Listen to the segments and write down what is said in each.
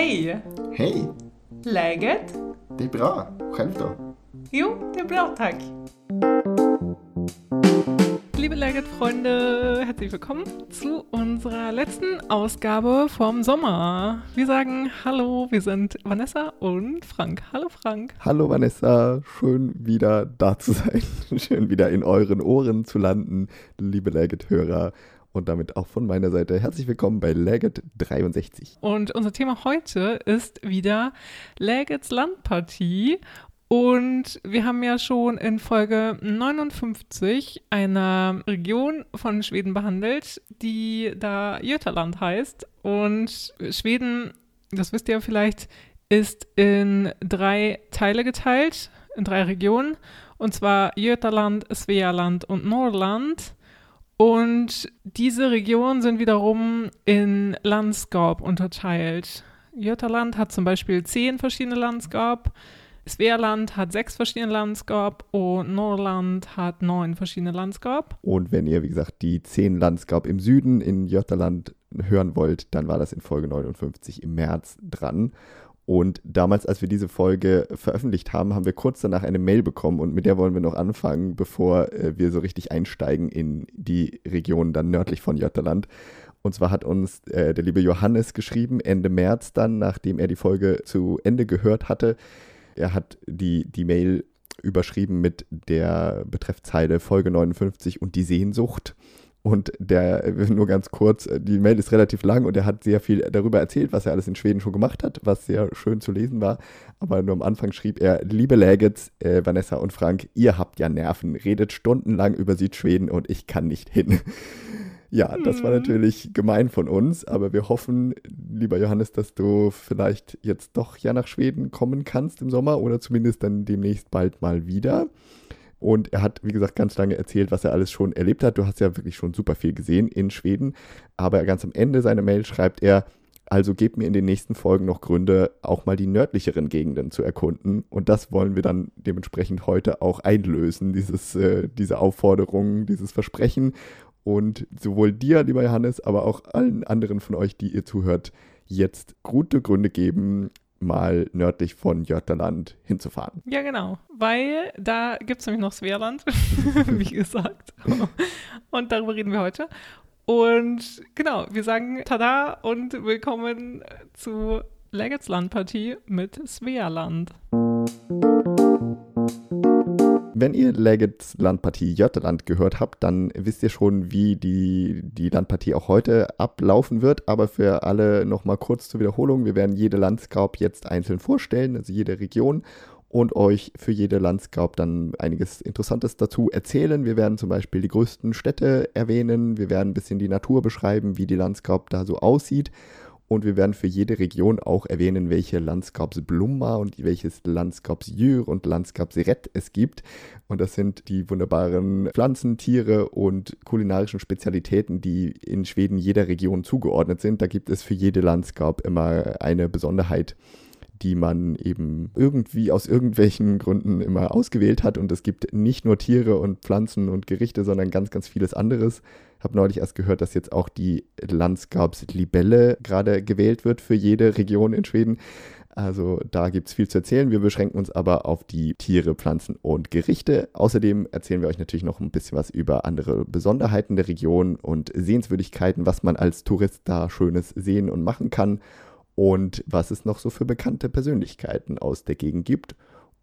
Hej! Hej! Läget? Det är bra. Själv då? Jo, det är bra tack. Liebe Läget-Freunde, herzlich willkommen zu unserer letzten Ausgabe vom Sommer. Wir sagen Hallo, wir sind Vanessa und Frank. Hallo Frank. Hallo Vanessa, schön wieder da zu sein. Schön wieder in euren Ohren zu landen, liebe Läget-Hörer. Und damit auch von meiner Seite herzlich willkommen bei Läget 63. Und unser Thema heute ist wieder Lägets Landpartie. Und wir haben ja schon in Folge 59 eine Region von Schweden behandelt, die da Götaland heißt. Und Schweden, das wisst ihr vielleicht, ist in drei Teile geteilt, in drei Regionen. Und zwar Götaland, Svealand und Norrland. Und diese Regionen sind wiederum in Landskap unterteilt. Götaland hat zum Beispiel zehn verschiedene Landskap, Svealand hat sechs verschiedene Landskap und Norrland hat neun verschiedene Landskap. Und wenn ihr, wie gesagt, die zehn Landskap im Süden in Götaland hören wollt, dann war das in Folge 59 im März dran. Und damals, als wir diese Folge veröffentlicht haben, haben wir kurz danach eine Mail bekommen und mit der wollen wir noch anfangen, bevor äh, wir so richtig einsteigen in die Region dann nördlich von Götterland. Und zwar hat uns äh, der liebe Johannes geschrieben, Ende März dann, nachdem er die Folge zu Ende gehört hatte. Er hat die, die Mail überschrieben mit der Betreffzeile Folge 59 und die Sehnsucht. Und der, nur ganz kurz, die Mail ist relativ lang und er hat sehr viel darüber erzählt, was er alles in Schweden schon gemacht hat, was sehr schön zu lesen war. Aber nur am Anfang schrieb er, liebe Lägets, äh, Vanessa und Frank, ihr habt ja Nerven, redet stundenlang über Südschweden und ich kann nicht hin. Ja, das war mhm. natürlich gemein von uns, aber wir hoffen, lieber Johannes, dass du vielleicht jetzt doch ja nach Schweden kommen kannst im Sommer oder zumindest dann demnächst bald mal wieder. Und er hat, wie gesagt, ganz lange erzählt, was er alles schon erlebt hat. Du hast ja wirklich schon super viel gesehen in Schweden. Aber ganz am Ende seiner Mail schreibt er, also gebt mir in den nächsten Folgen noch Gründe, auch mal die nördlicheren Gegenden zu erkunden. Und das wollen wir dann dementsprechend heute auch einlösen, dieses, äh, diese Aufforderung, dieses Versprechen. Und sowohl dir, lieber Johannes, aber auch allen anderen von euch, die ihr zuhört, jetzt gute Gründe geben, mal nördlich von Götterland hinzufahren. Ja, genau, weil da gibt es nämlich noch Svealand, wie gesagt. Und darüber reden wir heute. Und genau, wir sagen Tada und willkommen zu Legget's Landpartie mit Svealand. Wenn ihr Leggets Landpartie Götterland gehört habt, dann wisst ihr schon, wie die, die Landpartie auch heute ablaufen wird. Aber für alle nochmal kurz zur Wiederholung. Wir werden jede Landscape jetzt einzeln vorstellen, also jede Region und euch für jede Landscape dann einiges Interessantes dazu erzählen. Wir werden zum Beispiel die größten Städte erwähnen, wir werden ein bisschen die Natur beschreiben, wie die Landscape da so aussieht und wir werden für jede Region auch erwähnen, welche Landskapsblumma und welches Landskapsjür und Landskapsrett es gibt. Und das sind die wunderbaren Pflanzen, Tiere und kulinarischen Spezialitäten, die in Schweden jeder Region zugeordnet sind. Da gibt es für jede Landskap immer eine Besonderheit die man eben irgendwie aus irgendwelchen Gründen immer ausgewählt hat. Und es gibt nicht nur Tiere und Pflanzen und Gerichte, sondern ganz, ganz vieles anderes. Ich habe neulich erst gehört, dass jetzt auch die Landskapslibelle gerade gewählt wird für jede Region in Schweden. Also da gibt es viel zu erzählen. Wir beschränken uns aber auf die Tiere, Pflanzen und Gerichte. Außerdem erzählen wir euch natürlich noch ein bisschen was über andere Besonderheiten der Region und Sehenswürdigkeiten, was man als Tourist da Schönes sehen und machen kann und was es noch so für bekannte Persönlichkeiten aus der Gegend gibt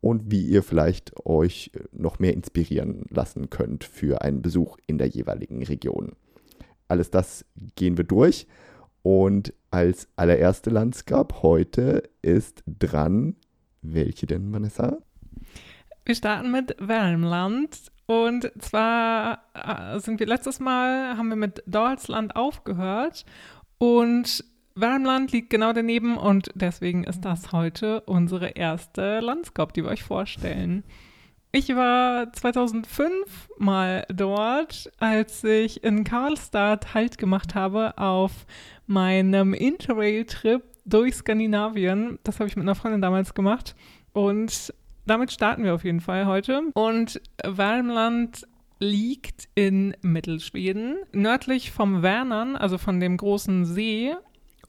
und wie ihr vielleicht euch noch mehr inspirieren lassen könnt für einen Besuch in der jeweiligen Region. Alles das gehen wir durch und als allererste Landscape heute ist dran, welche denn, Vanessa? Wir starten mit Värmland und zwar äh, sind wir letztes Mal, haben wir mit Deutschland aufgehört und Värmland liegt genau daneben und deswegen ist das heute unsere erste Landscape, die wir euch vorstellen. Ich war 2005 mal dort, als ich in Karlstad Halt gemacht habe auf meinem Interrail-Trip durch Skandinavien. Das habe ich mit einer Freundin damals gemacht. Und damit starten wir auf jeden Fall heute. Und Värmland liegt in Mittelschweden, nördlich vom Vänern, also von dem großen See,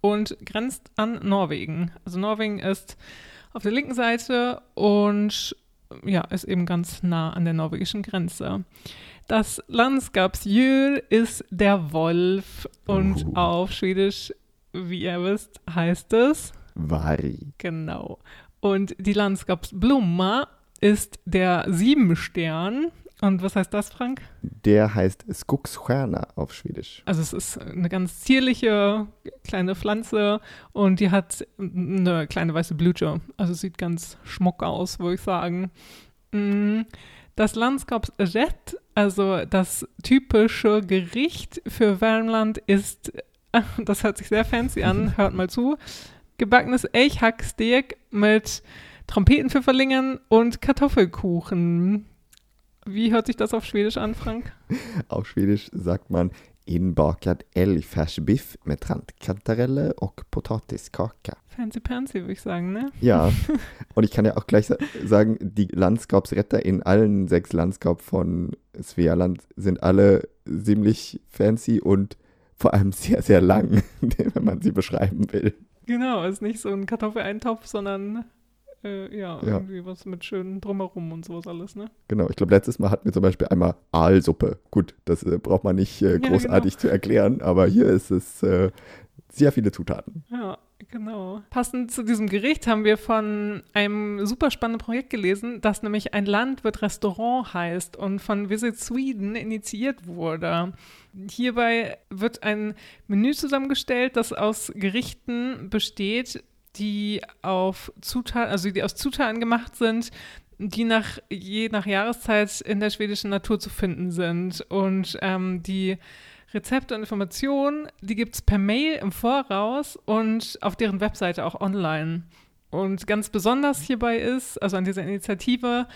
und grenzt an Norwegen. Also Norwegen ist auf der linken Seite und ja, ist eben ganz nah an der norwegischen Grenze. Das Landskapsdjur ist der Wolf und Uh. auf Schwedisch, wie ihr wisst, heißt es Vari. genau. Und die Landskapsblomma ist der Siebenstern. Und was heißt das, Frank? Der heißt Skogsstjärna auf Schwedisch. Also es ist eine ganz zierliche kleine Pflanze und die hat eine kleine weiße Blüte. Also sieht ganz schmuck aus, würde ich sagen. Mm, Das Landskapsrätt, also das typische Gericht für Värmland ist, das hört sich sehr fancy an, hört mal zu, gebackenes Elchhacksteak mit Trompetenpfifferlingen und Kartoffelkuchen. Wie hört sich das auf Schwedisch an, Frank? Auf Schwedisch sagt man inbakad älgfärsbiff med trantkantareller och potatiskaka. Fancy Pansy, würde ich sagen, ne? Ja, und ich kann ja auch gleich sa- sagen, die Landskapsretter in allen sechs Landskap von Svealand sind alle ziemlich fancy und vor allem sehr, sehr lang, wenn man sie beschreiben will. Genau, ist nicht so ein Kartoffeleintopf, sondern äh, ja, Ja. irgendwie was mit schön drumherum und sowas alles, ne? Genau, ich glaube, letztes Mal hatten wir zum Beispiel einmal Aalsuppe. Gut, das äh, braucht man nicht äh, Ja, großartig zu erklären, aber hier ist es äh, sehr viele Zutaten. Ja, genau. Passend zu diesem Gericht haben wir von einem super spannenden Projekt gelesen, das nämlich ein Land wird Restaurant heißt und von Visit Sweden initiiert wurde. Hierbei wird ein Menü zusammengestellt, das aus Gerichten besteht, die auf Zutaten, also die aus Zutaten gemacht sind, die nach je nach Jahreszeit in der schwedischen Natur zu finden sind. Und ähm, die Rezepte und Informationen, die gibt es per Mail im Voraus und auf deren Webseite auch online. Und ganz besonders hierbei ist, also an dieser Initiative,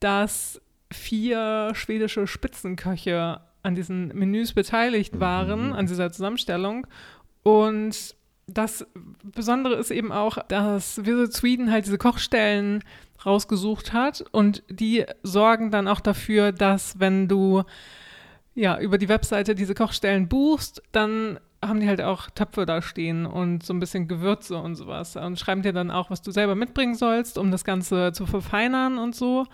dass vier schwedische Spitzenköche an diesen Menüs beteiligt waren, Mhm. an dieser Zusammenstellung. Und das Besondere ist eben auch, dass Visit Sweden halt diese Kochstellen rausgesucht hat und die sorgen dann auch dafür, dass wenn du ja über die Webseite diese Kochstellen buchst, dann haben die halt auch Töpfe da stehen und so ein bisschen Gewürze und sowas und schreiben dir dann auch, was du selber mitbringen sollst, um das Ganze zu verfeinern und so.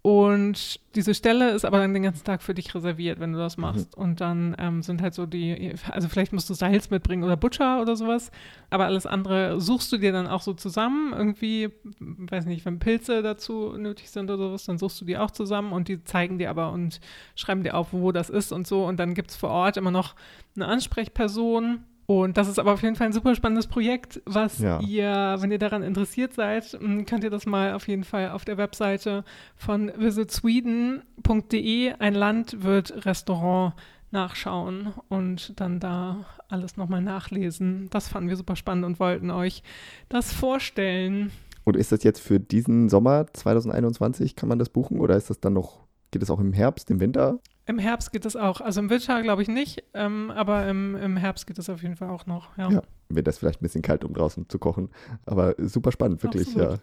Und diese Stelle ist aber dann den ganzen Tag für dich reserviert, wenn du das machst. Und dann ähm, sind halt so die, also vielleicht musst du Salz mitbringen oder Butter oder sowas, aber alles andere suchst du dir dann auch so zusammen. Irgendwie, weiß nicht, wenn Pilze dazu nötig sind oder sowas, dann suchst du die auch zusammen und die zeigen dir aber und schreiben dir auf, wo das ist und so. Und dann gibt es vor Ort immer noch eine Ansprechperson. Und das ist aber auf jeden Fall ein super spannendes Projekt, was Ja. ihr, wenn ihr daran interessiert seid, könnt ihr das mal auf jeden Fall auf der Webseite von visitsweden.de, ein Land wird Restaurant, nachschauen und dann da alles nochmal nachlesen. Das fanden wir super spannend und wollten euch das vorstellen. Und ist das jetzt für diesen Sommer 2021, kann man das buchen oder ist das dann noch, geht es auch im Herbst, im Winter? Im Herbst geht es auch. Also im Winter glaube ich nicht, ähm, aber im, im Herbst geht es auf jeden Fall auch noch. Ja. Ja. Wird das vielleicht ein bisschen kalt, um draußen zu kochen. Aber super spannend, wirklich, Absolut. ja.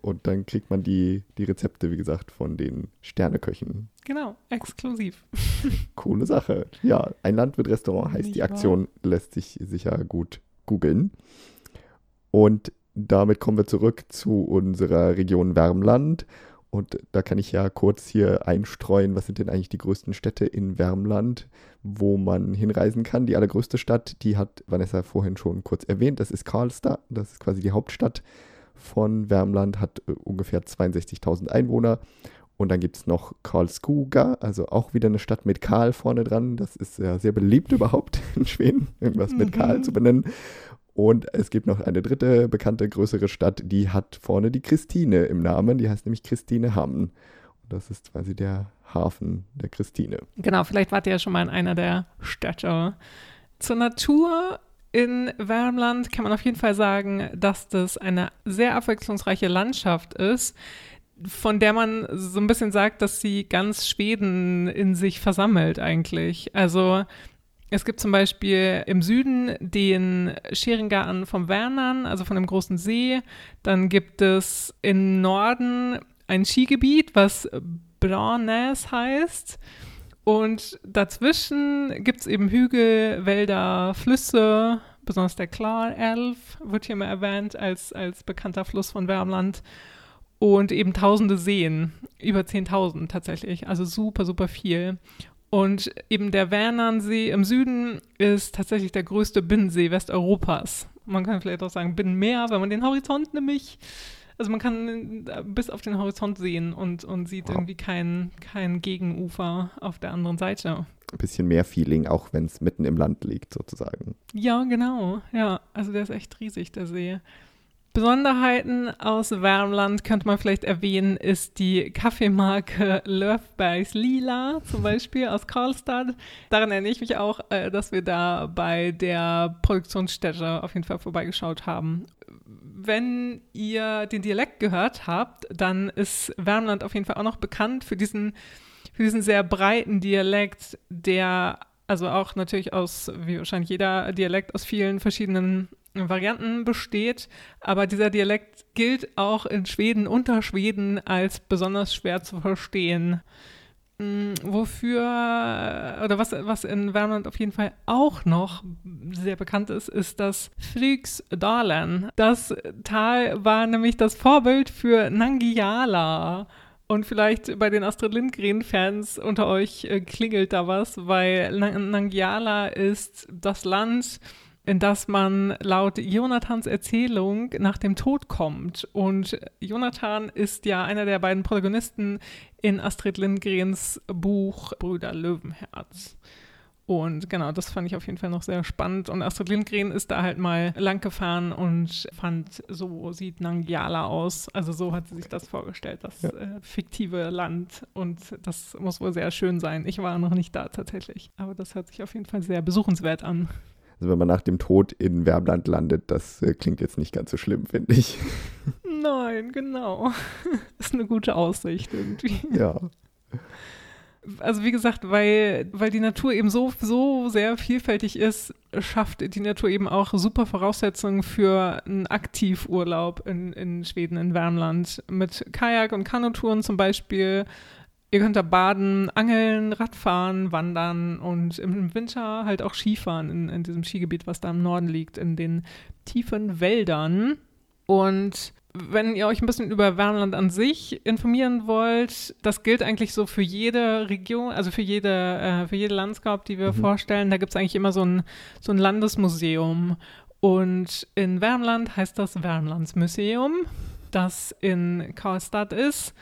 Und dann kriegt man die, die Rezepte, wie gesagt, von den Sterneköchen. Genau, exklusiv. Coole Sache. Ja, ein Land wird Restaurant heißt Nicht die wahr? Aktion, lässt sich sicher gut googeln. Und damit kommen wir zurück zu unserer Region Värmland. Und da kann ich ja kurz hier einstreuen, was sind denn eigentlich die größten Städte in Värmland, wo man hinreisen kann. Die allergrößte Stadt, die hat Vanessa vorhin schon kurz erwähnt, das ist Karlstad. Das ist quasi die Hauptstadt von Värmland, hat äh, ungefähr 62.000 Einwohner. Und dann gibt es noch Karlskoga, also auch wieder eine Stadt mit Karl vorne dran. Das ist ja sehr beliebt überhaupt in Schweden, irgendwas mit Mhm. Karl zu benennen. Und es gibt noch eine dritte bekannte größere Stadt, die hat vorne die Christine im Namen. Die heißt nämlich Christinehamn. Und das ist quasi der Hafen der Christine. Genau, vielleicht wart ihr ja schon mal in einer der Städte. Zur Natur in Värmland kann man auf jeden Fall sagen, dass das eine sehr abwechslungsreiche Landschaft ist, von der man so ein bisschen sagt, dass sie ganz Schweden in sich versammelt eigentlich. Also es gibt zum Beispiel im Süden den Scheringarten vom Värnern, also von dem großen See. Dann gibt es im Norden ein Skigebiet, was Branäs heißt. Und dazwischen gibt es eben Hügel, Wälder, Flüsse, besonders der Klarelf wird hier mal erwähnt als, als bekannter Fluss von Värmland und eben tausende Seen, über 10.000 tatsächlich, also super, super viel. Und eben der Wernernsee im Süden ist tatsächlich der größte Binnensee Westeuropas. Man kann vielleicht auch sagen Binnenmeer, wenn man den Horizont nämlich, also man kann bis auf den Horizont sehen und, und sieht irgendwie kein, kein Gegenufer auf der anderen Seite. Ein bisschen mehr Feeling, auch wenn es mitten im Land liegt, sozusagen. Ja, genau. Ja, also der ist echt riesig, der See. Besonderheiten aus Värmland könnte man vielleicht erwähnen, ist die Kaffeemarke Löfbergs Lila zum Beispiel aus Karlstad. Daran erinnere ich mich auch, äh, dass wir da bei der Produktionsstätte auf jeden Fall vorbeigeschaut haben. Wenn ihr den Dialekt gehört habt, dann ist Värmland auf jeden Fall auch noch bekannt für diesen, für diesen sehr breiten Dialekt, der also auch natürlich aus, wie wahrscheinlich jeder Dialekt, aus vielen verschiedenen Varianten besteht, aber dieser Dialekt gilt auch in Schweden unter Schweden als besonders schwer zu verstehen. Hm, wofür, oder was, was in Värmland auf jeden Fall auch noch sehr bekannt ist, ist das Fryksdalen. Das Tal war nämlich das Vorbild für Nangiala. Und vielleicht bei den Astrid Lindgren-Fans unter euch äh, klingelt da was, weil Nangiala ist das Land, in das man laut Jonathans Erzählung nach dem Tod kommt. Und Jonathan ist ja einer der beiden Protagonisten in Astrid Lindgrens Buch Brüder Löwenherz. Und genau, das fand ich auf jeden Fall noch sehr spannend. Und Astrid Lindgren ist da halt mal lang gefahren und fand, so sieht Nangiala aus. Also so hat sie sich das vorgestellt, das ja. äh, fiktive Land. Und das muss wohl sehr schön sein. Ich war noch nicht da tatsächlich. Aber das hört sich auf jeden Fall sehr besuchenswert an. Also wenn man nach dem Tod in Wärmland landet, das äh, klingt jetzt nicht ganz so schlimm, finde ich. Nein, genau. ist eine gute Aussicht irgendwie. Ja. Also wie gesagt, weil, weil die Natur eben so, so sehr vielfältig ist, schafft die Natur eben auch super Voraussetzungen für einen Aktivurlaub in, in Schweden, in Wärmland. Mit Kajak- und Kanutouren zum Beispiel, Ihr könnt da baden, angeln, Radfahren, wandern und im Winter halt auch Skifahren in, in diesem Skigebiet, was da im Norden liegt, in den tiefen Wäldern. Und wenn ihr euch ein bisschen über Wärmland an sich informieren wollt, das gilt eigentlich so für jede Region, also für jede, äh, für jede Landschaft, die wir mhm. vorstellen. Da gibt es eigentlich immer so ein, so ein Landesmuseum. Und in Wärmland heißt das Wärmlandsmuseum, das in Karlstad ist.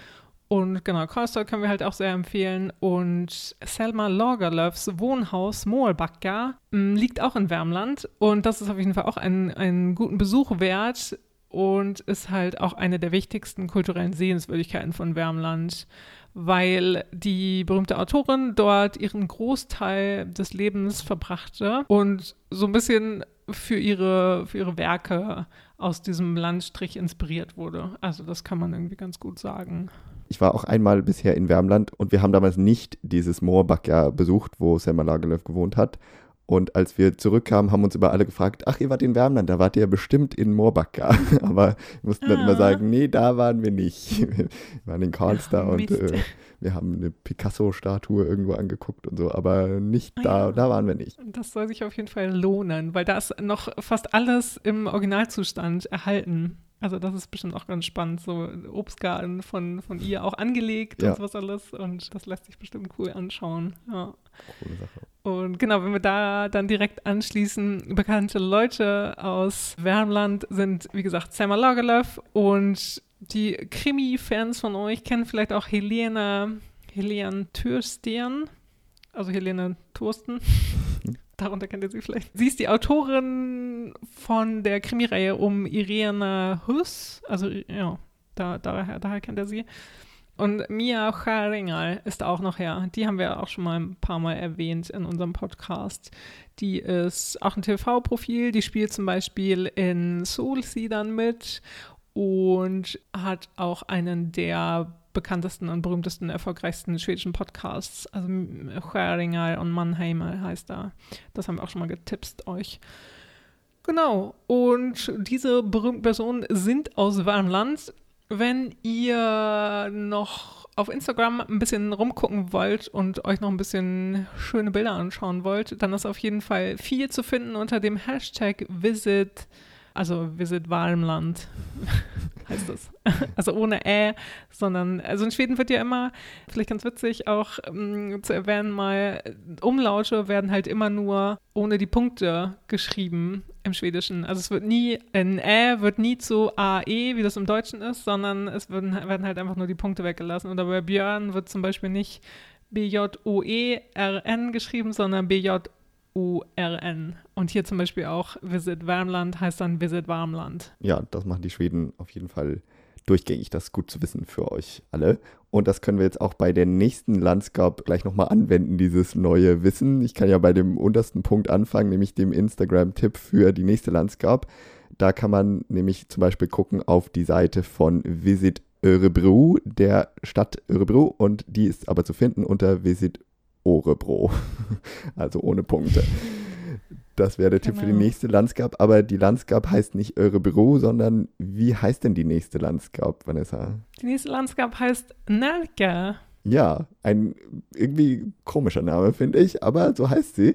Und genau, Karlstad können wir halt auch sehr empfehlen. Und Selma Lagerlöfs Wohnhaus Moelbacka mm, liegt auch in Wärmland. Und das ist auf jeden Fall auch einen, einen guten Besuch wert und ist halt auch eine der wichtigsten kulturellen Sehenswürdigkeiten von Wärmland, weil die berühmte Autorin dort ihren Großteil des Lebens verbrachte und so ein bisschen für ihre, für ihre Werke aus diesem Landstrich inspiriert wurde. Also das kann man irgendwie ganz gut sagen ich war auch einmal bisher in Wärmland und wir haben damals nicht dieses Moorbacka besucht, wo Selma Lagerlöf gewohnt hat. Und als wir zurückkamen, haben uns über alle gefragt, ach, ihr wart in Wärmland, da wart ihr bestimmt in Moorbacka. Aber wir mussten dann immer ah. sagen, nee, da waren wir nicht. Wir waren in Karlstad ja, und äh, wir haben eine Picasso-Statue irgendwo angeguckt und so, aber nicht ah, da, ja. da waren wir nicht. Das soll sich auf jeden Fall lohnen, weil da ist noch fast alles im Originalzustand erhalten. Also das ist bestimmt auch ganz spannend, so Obstgarten von, von ihr auch angelegt ja. und sowas alles. Und das lässt sich bestimmt cool anschauen. Ja. Coole Sache. Und genau, wenn wir da dann direkt anschließen, bekannte Leute aus Wärmland sind, wie gesagt, Selma Lagerlöf und die Krimi-Fans von euch kennen vielleicht auch Helena, Helene Türstern, also Helene Thursten. darunter kennt ihr sie vielleicht. Sie ist die Autorin von der Krimireihe um Irene Huss. Also, ja, da, daher, daher kennt er sie. Und Mia Scharingal ist auch noch her. Die haben wir auch schon mal ein paar Mal erwähnt in unserem Podcast. Die ist auch ein TV-Profil. Die spielt zum Beispiel in Soul Seedern mit und hat auch einen der bekanntesten und berühmtesten, erfolgreichsten schwedischen Podcasts. Also Skäringar und Mannheimer heißt da. Das haben wir auch schon mal getippt euch. Genau. Und diese berühmten Personen sind aus Värmland. Wenn ihr noch auf Instagram ein bisschen rumgucken wollt und euch noch ein bisschen schöne Bilder anschauen wollt, dann ist auf jeden Fall viel zu finden unter dem Hashtag Visit, also Visit Walmland heißt das. Also ohne Ä, sondern, also in Schweden wird ja immer, vielleicht ganz witzig auch ähm, zu erwähnen mal, Umlaute werden halt immer nur ohne die Punkte geschrieben im Schwedischen. Also es wird nie, ein Ä wird nie zu AE, wie das im Deutschen ist, sondern es werden, werden halt einfach nur die Punkte weggelassen. Oder bei Björn wird zum Beispiel nicht B-J-O-E-R-N geschrieben, sondern B-J U-R-N. Und hier zum Beispiel auch Visit Värmland heißt dann Visit Warmland. Ja, das machen die Schweden auf jeden Fall durchgängig. Das ist gut zu wissen für euch alle. Und das können wir jetzt auch bei der nächsten Landscape gleich nochmal anwenden, dieses neue Wissen. Ich kann ja bei dem untersten Punkt anfangen, nämlich dem Instagram-Tipp für die nächste Landscape. Da kann man nämlich zum Beispiel gucken auf die Seite von Visit Örebro, der Stadt Örebro. Und die ist aber zu finden unter Visit Orebro. also ohne Punkte. Das wäre der Tipp genau. für die genau. nächste Landscape. Aber die Landscape heißt nicht Örebro, sondern wie heißt denn die nächste Landscape, Vanessa? Die nächste Landscape heißt Närke. Ja, ein irgendwie komischer Name, finde ich, aber so heißt sie.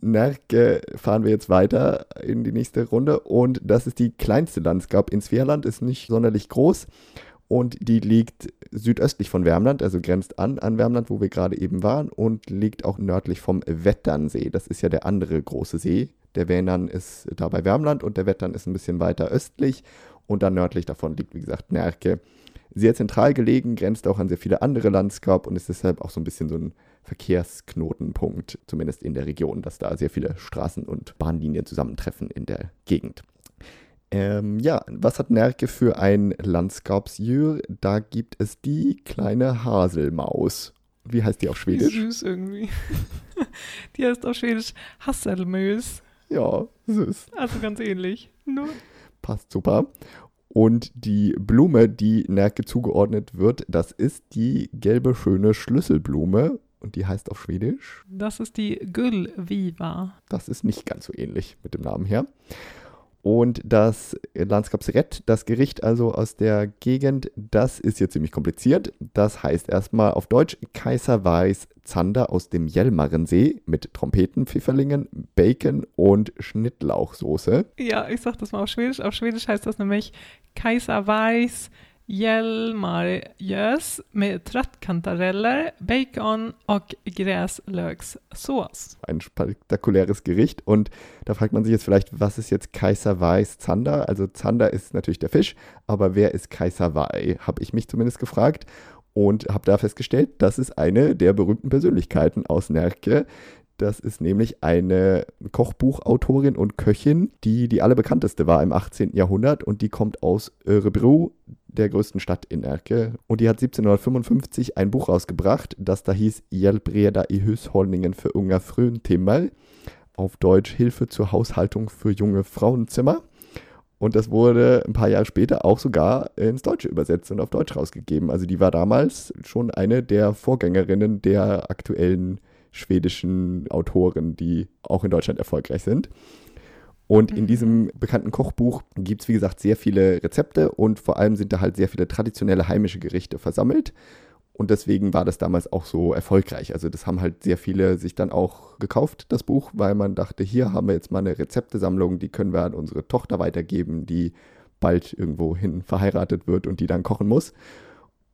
Närke fahren wir jetzt weiter in die nächste Runde und das ist die kleinste Landscape in Svealand, ist nicht sonderlich groß und die liegt südöstlich von Wärmland, also grenzt an an Wärmland, wo wir gerade eben waren und liegt auch nördlich vom Wetternsee. Das ist ja der andere große See. Der Vänern ist da bei Wärmland und der Wettern ist ein bisschen weiter östlich und dann nördlich davon liegt, wie gesagt, Nerke. Sehr zentral gelegen, grenzt auch an sehr viele andere Landskap und ist deshalb auch so ein bisschen so ein Verkehrsknotenpunkt, zumindest in der Region, dass da sehr viele Straßen und Bahnlinien zusammentreffen in der Gegend. Ähm, ja, was hat Nerke für ein Landskapsdjur? Da gibt es die kleine Haselmaus. Wie heißt die auf Schwedisch? Süß irgendwie. die heißt auf Schwedisch Hasselmus. Ja, süß. Also ganz ähnlich. Nur. Passt super. Und die Blume, die Nerke zugeordnet wird, das ist die gelbe schöne Schlüsselblume. Und die heißt auf Schwedisch? Das ist die Gullviva. Das ist nicht ganz so ähnlich mit dem Namen her. Und das Landskapsrett, das Gericht also aus der Gegend, das ist hier ziemlich kompliziert. Das heißt erstmal auf Deutsch Kaiser Weiß Zander aus dem Jelmarensee mit Trompeten, Pfifferlingen, Bacon und Schnittlauchsoße. Ja, ich sag das mal auf Schwedisch. Auf Schwedisch heißt das nämlich Kaiser Weiß Hjälmarjös med trattkantareller, bacon och gräslökssås. Ein spektakuläres Gericht und da fragt man sich jetzt vielleicht, was ist jetzt Kaiser Weiß Zander? Also Zander ist natürlich der Fisch, aber wer ist Kaiser Wei? Habe ich mich zumindest gefragt und habe da festgestellt, das ist eine der berühmten Persönlichkeiten aus Nerke. Das ist nämlich eine Kochbuchautorin und Köchin, die die allerbekannteste war im 18. Jahrhundert und die kommt aus Örebro, der größten Stadt in Erke. Und die hat 1755 ein Buch rausgebracht, das da hieß Hjelbreda i Hushållningen für unga Fröntimmer. Auf Deutsch Hilfe zur Haushaltung für junge Frauenzimmer. Und das wurde ein paar Jahre später auch sogar ins Deutsche übersetzt und auf Deutsch rausgegeben. Also die war damals schon eine der Vorgängerinnen der aktuellen schwedischen Autoren, die auch in Deutschland erfolgreich sind. Und in mhm. diesem bekannten Kochbuch gibt es, wie gesagt, sehr viele Rezepte und vor allem sind da halt sehr viele traditionelle heimische Gerichte versammelt. Und deswegen war das damals auch so erfolgreich. Also das haben halt sehr viele sich dann auch gekauft, das Buch, weil man dachte, hier haben wir jetzt mal eine Rezeptesammlung, die können wir an unsere Tochter weitergeben, die bald irgendwohin verheiratet wird und die dann kochen muss.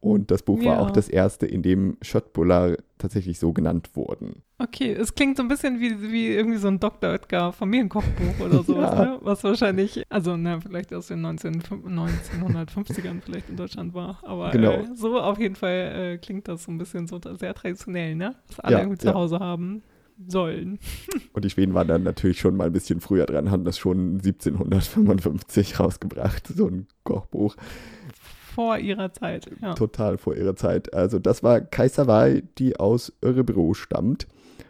Und das Buch ja. war auch das erste, in dem Schöttbuller tatsächlich so genannt wurden. Okay, es klingt so ein bisschen wie, wie irgendwie so ein Dr. Oetker Familienkochbuch oder sowas, ja. ne? Was wahrscheinlich, also na, vielleicht aus den 19, 1950ern vielleicht in Deutschland war. Aber genau. äh, so auf jeden Fall äh, klingt das so ein bisschen so sehr traditionell, ne? Was alle ja, irgendwie zu Hause haben sollen. Und die Schweden waren dann natürlich schon mal ein bisschen früher dran, haben das schon 1755 rausgebracht, so ein Kochbuch vor ihrer Zeit. Ja. Total vor ihrer Zeit. Also das war Kaiserwei, die aus Örebro stammt.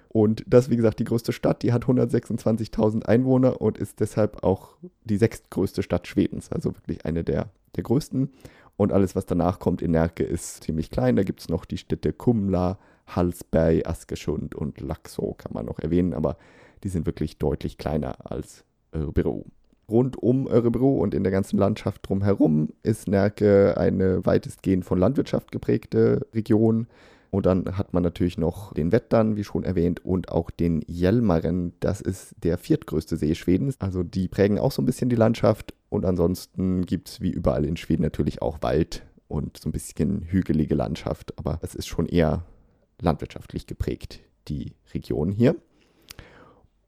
Und das, wie gesagt, die größte Stadt, die hat 126.000 Einwohner und ist deshalb auch die sechstgrößte Stadt Schwedens. Also wirklich eine der, der größten. Und alles, was danach kommt in Närke, ist ziemlich klein. Da gibt es noch die Städte Kumla, Hallsberg, Askersund und Laxå, kann man noch erwähnen. Aber die sind wirklich deutlich kleiner als Örebro. Rund um Örebro und in der ganzen Landschaft drumherum ist Närke eine weitestgehend von Landwirtschaft geprägte Region. Und dann hat man natürlich noch den Wettern, wie schon erwähnt, und auch den Hjälmaren. Das ist der viertgrößte See Schwedens. Also die prägen auch so ein bisschen die Landschaft. Und ansonsten gibt es wie überall in Schweden natürlich auch Wald und so ein bisschen hügelige Landschaft. Aber es ist schon eher landwirtschaftlich geprägt, die Region hier.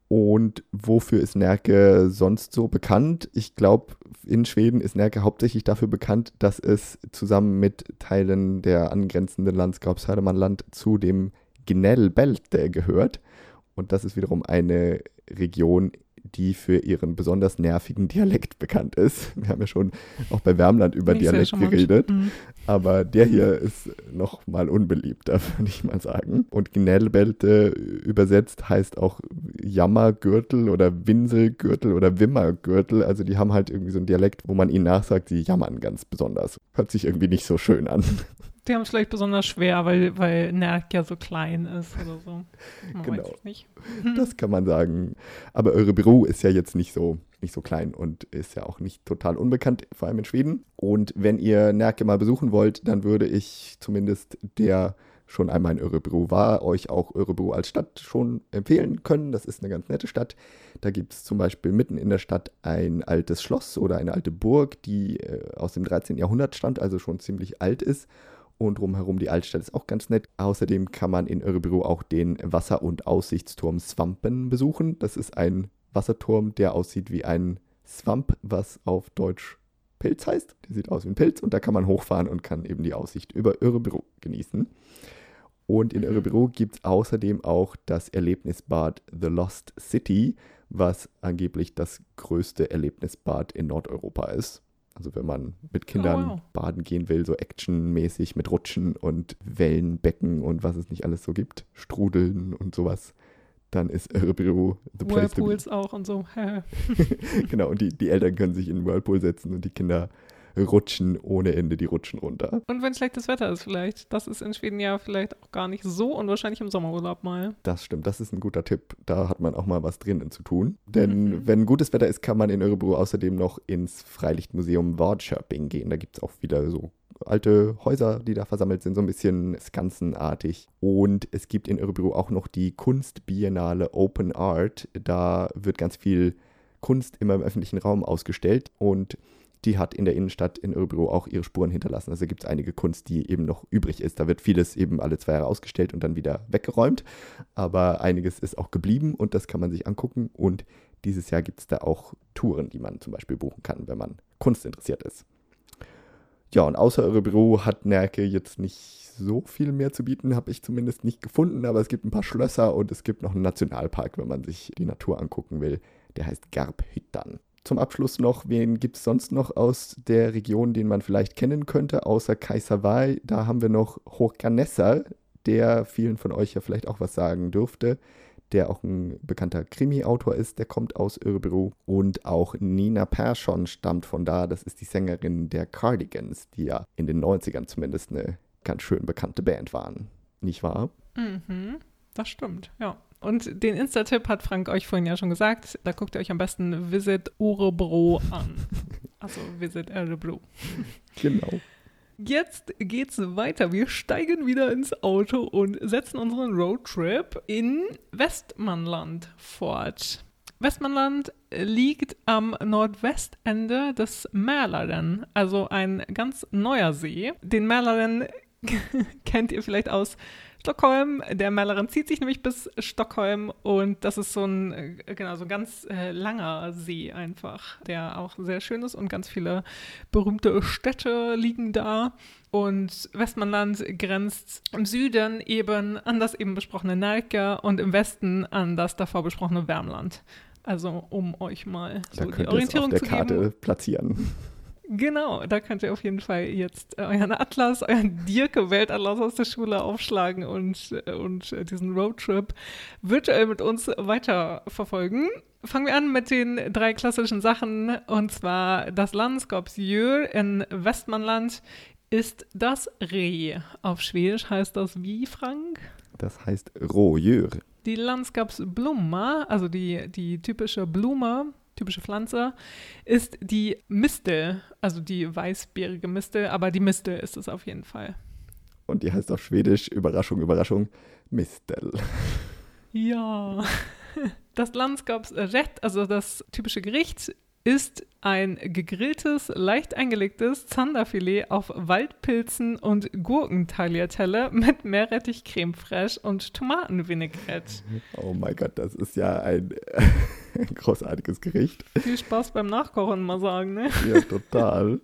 Und wofür ist Närke sonst so bekannt? Ich glaube, in Schweden ist Närke hauptsächlich dafür bekannt, dass es zusammen mit Teilen der angrenzenden Landskap Södermanland zu dem Gnellbälte gehört. Und das ist wiederum eine Region die für ihren besonders nervigen Dialekt bekannt ist. Wir haben ja schon auch bei Wärmland über Nicht Dialekt geredet, mhm. aber der hier ist noch mal unbeliebter, würde ich mal sagen. Und Gnellbelte übersetzt heißt auch Jammergürtel oder Winselgürtel oder Wimmergürtel. Also die haben halt irgendwie so einen Dialekt, wo man ihnen nachsagt, sie jammern ganz besonders. Hört sich irgendwie nicht so schön an. Die haben es vielleicht besonders schwer, weil, weil Nerk ja so klein ist oder so. Man genau. Das kann man sagen. Aber eure Büro ist ja jetzt nicht so, nicht so klein und ist ja auch nicht total unbekannt, vor allem in Schweden. Und wenn ihr Nerke mal besuchen wollt, dann würde ich zumindest der schon einmal in Örebro war, euch auch Örebro als Stadt schon empfehlen können. Das ist eine ganz nette Stadt. Da gibt es zum Beispiel mitten in der Stadt ein altes Schloss oder eine alte Burg, die äh, aus dem 13. Jahrhundert stammt, also schon ziemlich alt ist und drumherum die Altstadt ist auch ganz nett. Außerdem kann man in Örebro auch den Wasser- und Aussichtsturm Swampen besuchen. Das ist ein Wasserturm, der aussieht wie ein Swamp, was auf Deutsch Pilz heißt. Der sieht aus wie ein Pilz und da kann man hochfahren und kann eben die Aussicht über Örebro genießen. Und in Örebro gibt es außerdem auch das Erlebnisbad The Lost City, was angeblich das größte Erlebnisbad in Nordeuropa ist. Also wenn man mit Kindern oh, wow. baden gehen will, so actionmäßig mit Rutschen und Wellenbecken und was es nicht alles so gibt, Strudeln und sowas, dann ist Örebro the place Whirlpools to be. auch und so. genau, und die, die Eltern können sich in den Whirlpool setzen und die Kinder rutschen ohne Ende die Rutschen runter. Und wenn schlechtes Wetter ist vielleicht. Das ist in Schweden ja vielleicht auch gar nicht so unwahrscheinlich im Sommerurlaub mal. Das stimmt, das ist ein guter Tipp. Da hat man auch mal was drinnen zu tun. Denn mhm. wenn gutes Wetter ist, kann man in Örebro außerdem noch ins Freilichtmuseum Wardschöping gehen. Da gibt es auch wieder so alte Häuser, die da versammelt sind, so ein bisschen Skansenartig. Und es gibt in Örebro auch noch die Kunstbiennale Open Art. Da wird ganz viel Kunst immer im öffentlichen Raum ausgestellt und die hat in der Innenstadt in Örebro auch ihre Spuren hinterlassen. Also gibt es einige Kunst, die eben noch übrig ist. Da wird vieles eben alle zwei Jahre ausgestellt und dann wieder weggeräumt. Aber einiges ist auch geblieben und das kann man sich angucken. Und dieses Jahr gibt es da auch Touren, die man zum Beispiel buchen kann, wenn man Kunst interessiert ist. Ja, und außer Örebro hat Nerke jetzt nicht so viel mehr zu bieten, habe ich zumindest nicht gefunden. Aber es gibt ein paar Schlösser und es gibt noch einen Nationalpark, wenn man sich die Natur angucken will. Der heißt Garbhüttan zum Abschluss noch, wen gibt es sonst noch aus der Region, den man vielleicht kennen könnte, außer Kaiserwai? Da haben wir noch Håkan der vielen von euch ja vielleicht auch was sagen dürfte, der auch ein bekannter Krimi-Autor ist, der kommt aus Örebro. Und auch Nina Persson stammt von da, das ist die Sängerin der Cardigans, die ja in den 90ern zumindest eine ganz schön bekannte Band waren. Nicht wahr? Mhm, das stimmt, ja. Und den Insta-Tipp hat Frank euch vorhin ja schon gesagt. Da guckt ihr euch am besten Visit Urebro an. Also Visit Örebro. Genau. Jetzt geht's weiter. Wir steigen wieder ins Auto und setzen unseren Roadtrip in Westmanland fort. Westmanland liegt am Nordwestende des Mälaren, also ein ganz neuer See. Den Mälaren kennt ihr vielleicht aus Stockholm. Der Malerin zieht sich nämlich bis Stockholm und das ist so ein, äh, genau, so ein ganz äh, langer See einfach, der auch sehr schön ist und ganz viele berühmte Städte liegen da. Und Westmanland grenzt im Süden eben an das eben besprochene Nalke und im Westen an das davor besprochene Wärmland. Also um euch mal so da die Orientierung auf der Karte geben. platzieren. Genau, da könnt ihr auf jeden Fall jetzt äh, euren Atlas, euren Dirke-Weltatlas aus der Schule aufschlagen und, äh, und diesen Roadtrip virtuell mit uns weiterverfolgen. Fangen wir an mit den drei klassischen Sachen und zwar das Landskapsdjur in Westmanland ist das Reh. Auf Schwedisch heißt das wie, Frank? Das heißt Rådjur. Die Landskapsblomma, also die, die typische Blume typische Pflanze, ist die Mistel, also die weißbeerige Mistel, aber die Mistel ist es auf jeden Fall. Und die heißt auf Schwedisch, Überraschung, Überraschung, Mistel. Ja. Das Landskapsrätt, also das typische Gericht, ist ein gegrilltes, leicht eingelegtes Zanderfilet auf Waldpilzen und Gurkentagliatelle mit Meerrettich, Creme fraiche und Tomatenvinaigrette. Oh mein Gott, das ist ja ein, ein großartiges Gericht. Viel Spaß beim Nachkochen, mal sagen, ne? Ja, total.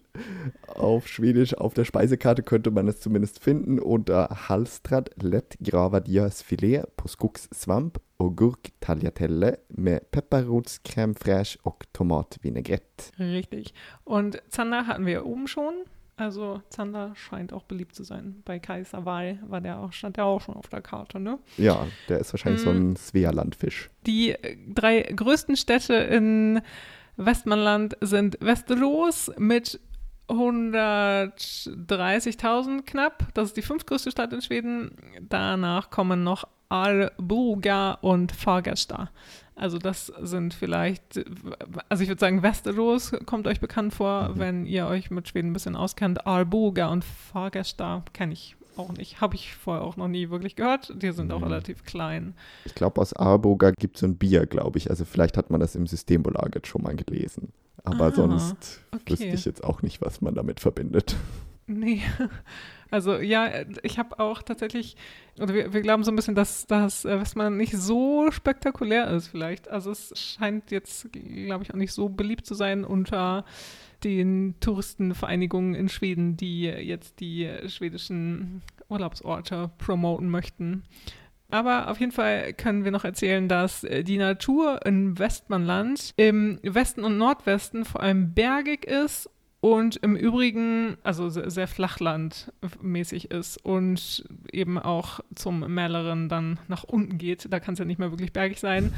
Auf Schwedisch, auf der Speisekarte könnte man es zumindest finden unter Halstrad lätt gravadias Filet på skogssvamp och gurktagliatelle med pepparrots, crème fraîche och tomatvinaigrette. Richtig. Und Zander hatten wir oben schon. Also Zander scheint auch beliebt zu sein. Bei Kaiser Wahl war der auch, stand der auch schon auf der Karte, ne? Ja, der ist wahrscheinlich mm. so ein Svealandfisch. Die äh, drei größten Städte in Westmanland sind Västerås mit 130.000 knapp. Das ist die fünftgrößte Stadt in Schweden. Danach kommen noch Arboga und Fagersta. Also das sind vielleicht, also ich würde sagen, Västerås kommt euch bekannt vor, mhm. wenn ihr euch mit Schweden ein bisschen auskennt. Arboga und Fagersta kenne ich auch nicht. Habe ich vorher auch noch nie wirklich gehört. Die sind mhm. auch relativ klein. Ich glaube, aus Arboga gibt es so ein Bier, glaube ich. Also vielleicht hat man das im Systembolag schon mal gelesen. Aber ah, sonst okay. wüsste ich jetzt auch nicht, was man damit verbindet. Nee, also ja, ich habe auch tatsächlich, oder wir, wir, glauben so ein bisschen, dass das äh, Westmann nicht so spektakulär ist vielleicht. Also es scheint jetzt, glaube ich, auch nicht so beliebt zu sein unter den Touristenvereinigungen in Schweden, die jetzt die schwedischen Urlaubsorte promoten möchten. Aber auf jeden Fall können wir noch erzählen, dass äh, die Natur in Westmanland im Westen und Nordwesten vor allem bergig ist und im Übrigen, also sehr flachlandmäßig ist und eben auch zum Mälerin dann nach unten geht. Da kann es ja nicht mehr wirklich bergig sein.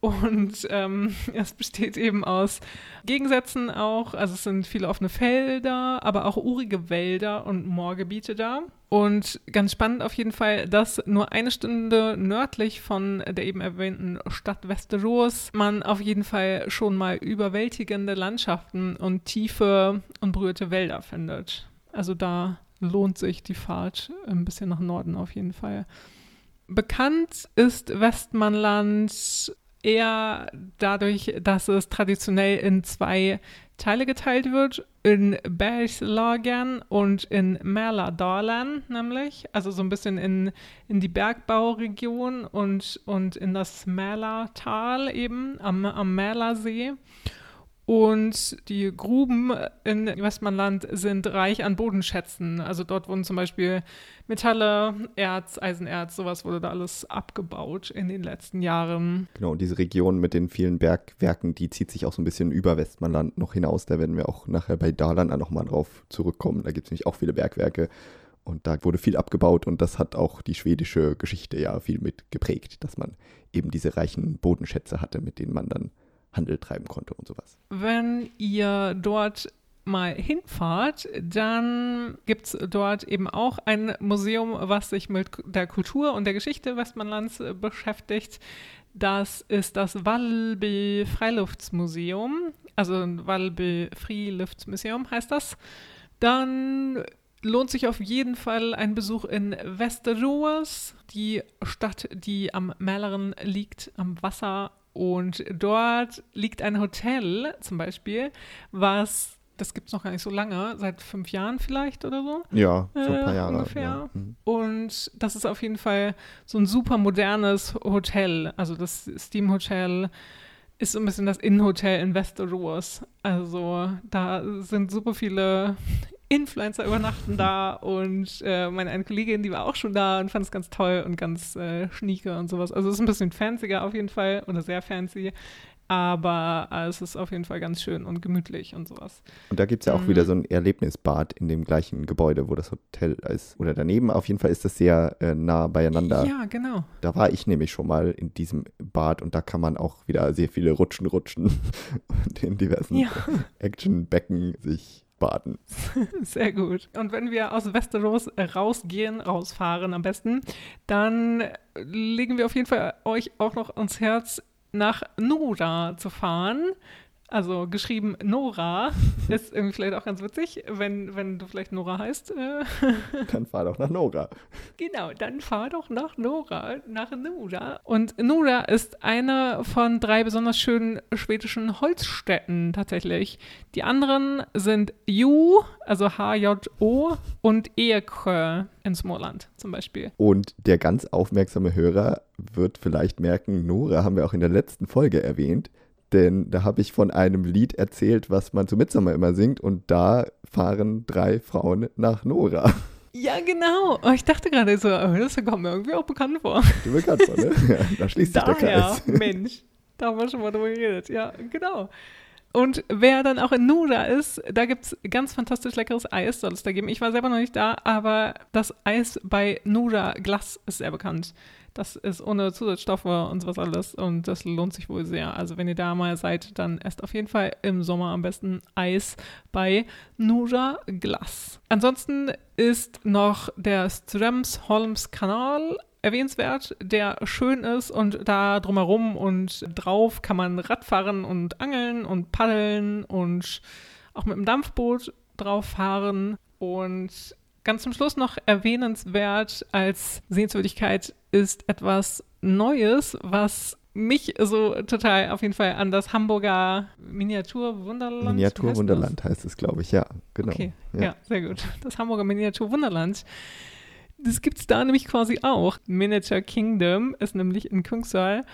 Und ähm, es besteht eben aus Gegensätzen auch. Also es sind viele offene Felder, aber auch urige Wälder und Moorgebiete da. Und ganz spannend auf jeden Fall, dass nur eine Stunde nördlich von der eben erwähnten Stadt Westeros man auf jeden Fall schon mal überwältigende Landschaften und tiefe und berührte Wälder findet. Also da lohnt sich die Fahrt ein bisschen nach Norden auf jeden Fall. Bekannt ist Westmanland eher dadurch, dass es traditionell in zwei Teile geteilt wird, in Bergslagen und in Mälardalen nämlich, also so ein bisschen in, in die Bergbauregion und, und in das Mälartal eben am, am Mälarsee. Und die Gruben in Westmanland sind reich an Bodenschätzen. Also dort wurden zum Beispiel Metalle, Erz, Eisenerz, sowas wurde da alles abgebaut in den letzten Jahren. Genau, und diese Region mit den vielen Bergwerken, die zieht sich auch so ein bisschen über Westmanland noch hinaus. Da werden wir auch nachher bei Dalan nochmal drauf zurückkommen. Da gibt es nämlich auch viele Bergwerke. Und da wurde viel abgebaut und das hat auch die schwedische Geschichte ja viel mit geprägt, dass man eben diese reichen Bodenschätze hatte, mit denen man dann Handel treiben konnte und sowas. Wenn ihr dort mal hinfahrt, dann gibt es dort eben auch ein Museum, was sich mit der Kultur und der Geschichte Westmanlands beschäftigt. Das ist das Valby Freiluftsmuseum, also Valby Freiluftsmuseum heißt das. Dann lohnt sich auf jeden Fall ein Besuch in Västerås, die Stadt, die am Mälaren liegt, am Wasser und dort liegt ein Hotel zum Beispiel, was, das gibt es noch gar nicht so lange, seit fünf Jahren vielleicht oder so. Ja, so ein paar äh, Jahre. Ungefähr. Ja. Mhm. Und das ist auf jeden Fall so ein super modernes Hotel. Also das Steam Hotel ist so ein bisschen das Innenhotel in Westeros. Also da sind super viele Influencer übernachten da und äh, meine eine Kollegin, die war auch schon da und fand es ganz toll und ganz äh, schnieke und sowas. Also es ist ein bisschen fancier auf jeden Fall oder sehr fancy, aber äh, es ist auf jeden Fall ganz schön und gemütlich und sowas. Und da gibt es ja auch mhm. wieder so ein Erlebnisbad in dem gleichen Gebäude, wo das Hotel ist. Oder daneben, auf jeden Fall ist das sehr äh, nah beieinander. Ja, genau. Da war ich nämlich schon mal in diesem Bad und da kann man auch wieder sehr viele Rutschen rutschen und in diversen ja. Actionbecken sich baden. Sehr gut. Und wenn wir aus Westeros rausgehen, rausfahren am besten, dann legen wir auf jeden Fall euch auch noch ans Herz, nach Nora zu fahren. Also geschrieben Nora ist irgendwie vielleicht auch ganz witzig, wenn, wenn du vielleicht Nora heißt. Äh. Dann fahr doch nach Nora. Genau, dann fahr doch nach Nora, nach Nora. Und Nora ist eine von drei besonders schönen schwedischen Holzstädten tatsächlich. Die anderen sind Ju, also H-J-O und Eksjö in Småland zum Beispiel. Und der ganz aufmerksame Hörer wird vielleicht merken, Nora haben wir auch in der letzten Folge erwähnt. Denn da habe ich von einem Lied erzählt, was man zu Mitsommer immer singt. Und da fahren drei Frauen nach Nora. Ja, genau. Oh, ich dachte gerade so, oh, das kommt mir irgendwie auch bekannt vor. Du bekannt vor, ne? Ja, da schließt sich Daher, der Kreis. Mensch, da haben wir schon mal drüber geredet. Ja, genau. Und wer dann auch in Nura ist, da gibt es ganz fantastisch leckeres Eis, soll es da geben. Ich war selber noch nicht da, aber das Eis bei Nura Glas ist sehr bekannt. Das ist ohne Zusatzstoffe und sowas alles und das lohnt sich wohl sehr. Also wenn ihr da mal seid, dann esst auf jeden Fall im Sommer am besten Eis bei Nura Glas. Ansonsten ist noch der Strömsholms Kanal erwähnenswert, der schön ist und da drumherum und drauf kann man Radfahren und angeln und paddeln und auch mit dem Dampfboot drauf fahren und Ganz zum Schluss noch erwähnenswert als Sehenswürdigkeit ist etwas Neues, was mich so total auf jeden Fall an das Hamburger Miniaturwunderland. Miniaturwunderland heißt, heißt es, glaube ich, ja, genau. Okay, ja. ja. sehr gut. Das Hamburger Miniaturwunderland. Das gibt es da nämlich quasi auch. Miniature Kingdom ist nämlich in Kungssaal.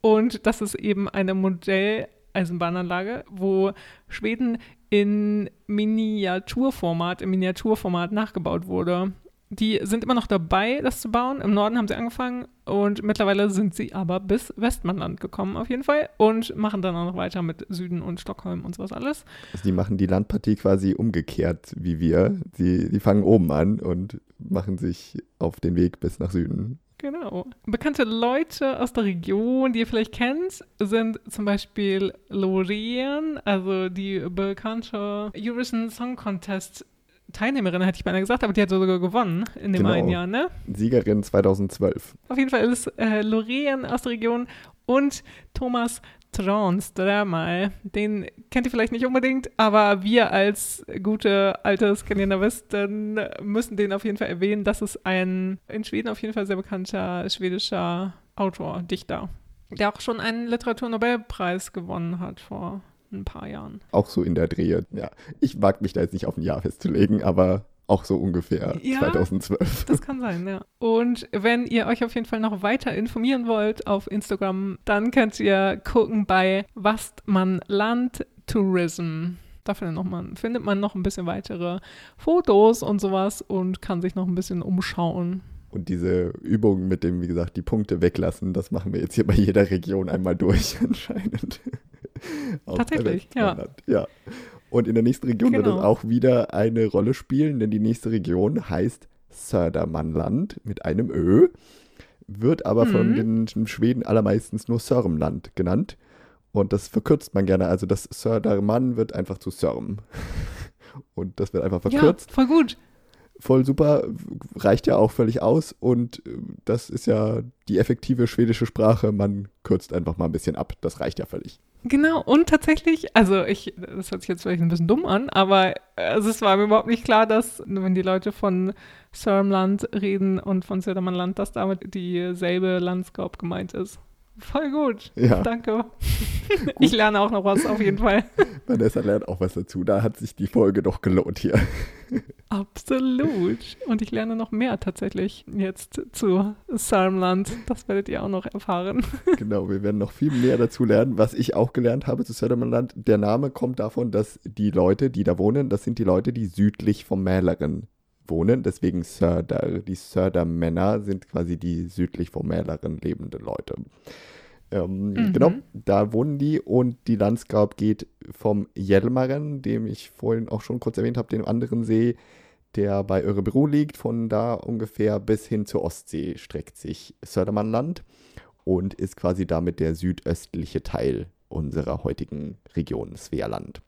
Und das ist eben eine Modelleisenbahnanlage, wo Schweden in Miniaturformat, im Miniaturformat nachgebaut wurde. Die sind immer noch dabei, das zu bauen. Im Norden haben sie angefangen und mittlerweile sind sie aber bis Westmanland gekommen, auf jeden Fall. Und machen dann auch noch weiter mit Süden und Stockholm und sowas alles. Also die machen die Landpartie quasi umgekehrt wie wir. Sie, die fangen oben an und machen sich auf den Weg bis nach Süden. Genau. Bekannte Leute aus der Region, die ihr vielleicht kennt, sind zum Beispiel Loreen, also die bekannte Eurovision Song Contest Teilnehmerin, hätte ich beinahe gesagt, aber die hat sogar gewonnen in dem Genau. einen Jahr, ne? Siegerin 2012. Auf jeden Fall ist äh, Loreen aus der Region und Thomas Trons, dreimal. Den kennt ihr vielleicht nicht unbedingt, aber wir als gute alte Skandinavisten müssen den auf jeden Fall erwähnen. Das ist ein in Schweden auf jeden Fall sehr bekannter schwedischer Autor, Dichter, der auch schon einen Literaturnobelpreis gewonnen hat vor ein paar Jahren. Auch so in der Drehe. Ja, ich wage mich da jetzt nicht auf ein Jahr festzulegen, aber auch so ungefähr Ja. 2012. Das kann sein, ja. Und wenn ihr euch auf jeden Fall noch weiter informieren wollt auf Instagram, dann könnt ihr gucken bei Wastmanland Tourism. Da findet, noch man, findet man noch ein bisschen weitere Fotos und sowas und kann sich noch ein bisschen umschauen. Und diese Übung mit dem, wie gesagt, die Punkte weglassen, das machen wir jetzt hier bei jeder Region einmal durch anscheinend. Tatsächlich, ja. Ja. Und in der nächsten Region wird Genau. das auch wieder eine Rolle spielen, denn die nächste Region heißt Södermanland mit einem Ö, wird aber von Mhm. den Schweden allermeistens nur Sörmland genannt. Und das verkürzt man gerne. Also das Södermann wird einfach zu Sörm. Und das wird einfach verkürzt Ja, voll gut. Voll super, reicht ja auch völlig aus und äh, das ist ja die effektive schwedische Sprache, man kürzt einfach mal ein bisschen ab, das reicht ja völlig. Genau, und tatsächlich, also ich, das hört sich jetzt vielleicht ein bisschen dumm an, aber also es war mir überhaupt nicht klar, dass, wenn die Leute von Sörmland reden und von Södermannland, dass damit dieselbe Landscape gemeint ist. Voll gut. Ja. Danke. Ich lerne auch noch was, auf jeden Fall. Vanessa lernt auch was dazu, da hat sich die Folge doch gelohnt hier. Absolut. Und ich lerne noch mehr tatsächlich jetzt zu Sörmland. Das werdet ihr auch noch erfahren. genau, wir werden noch viel mehr dazu lernen, was ich auch gelernt habe zu Södermanland. Der Name kommt davon, dass die Leute, die da wohnen, das sind die Leute, die südlich vom Mälaren wohnen, deswegen Söder. Die Södermänner sind quasi die südlich vom Mälaren lebenden Leute. Ähm, Mhm. Genau, da wohnen die und die Landsgrab geht vom Hjälmaren, dem ich vorhin auch schon kurz erwähnt habe, dem anderen See, der bei Örebro liegt. Von da ungefähr bis hin zur Ostsee streckt sich Södermannland und ist quasi damit der südöstliche Teil unserer heutigen Region Svealand.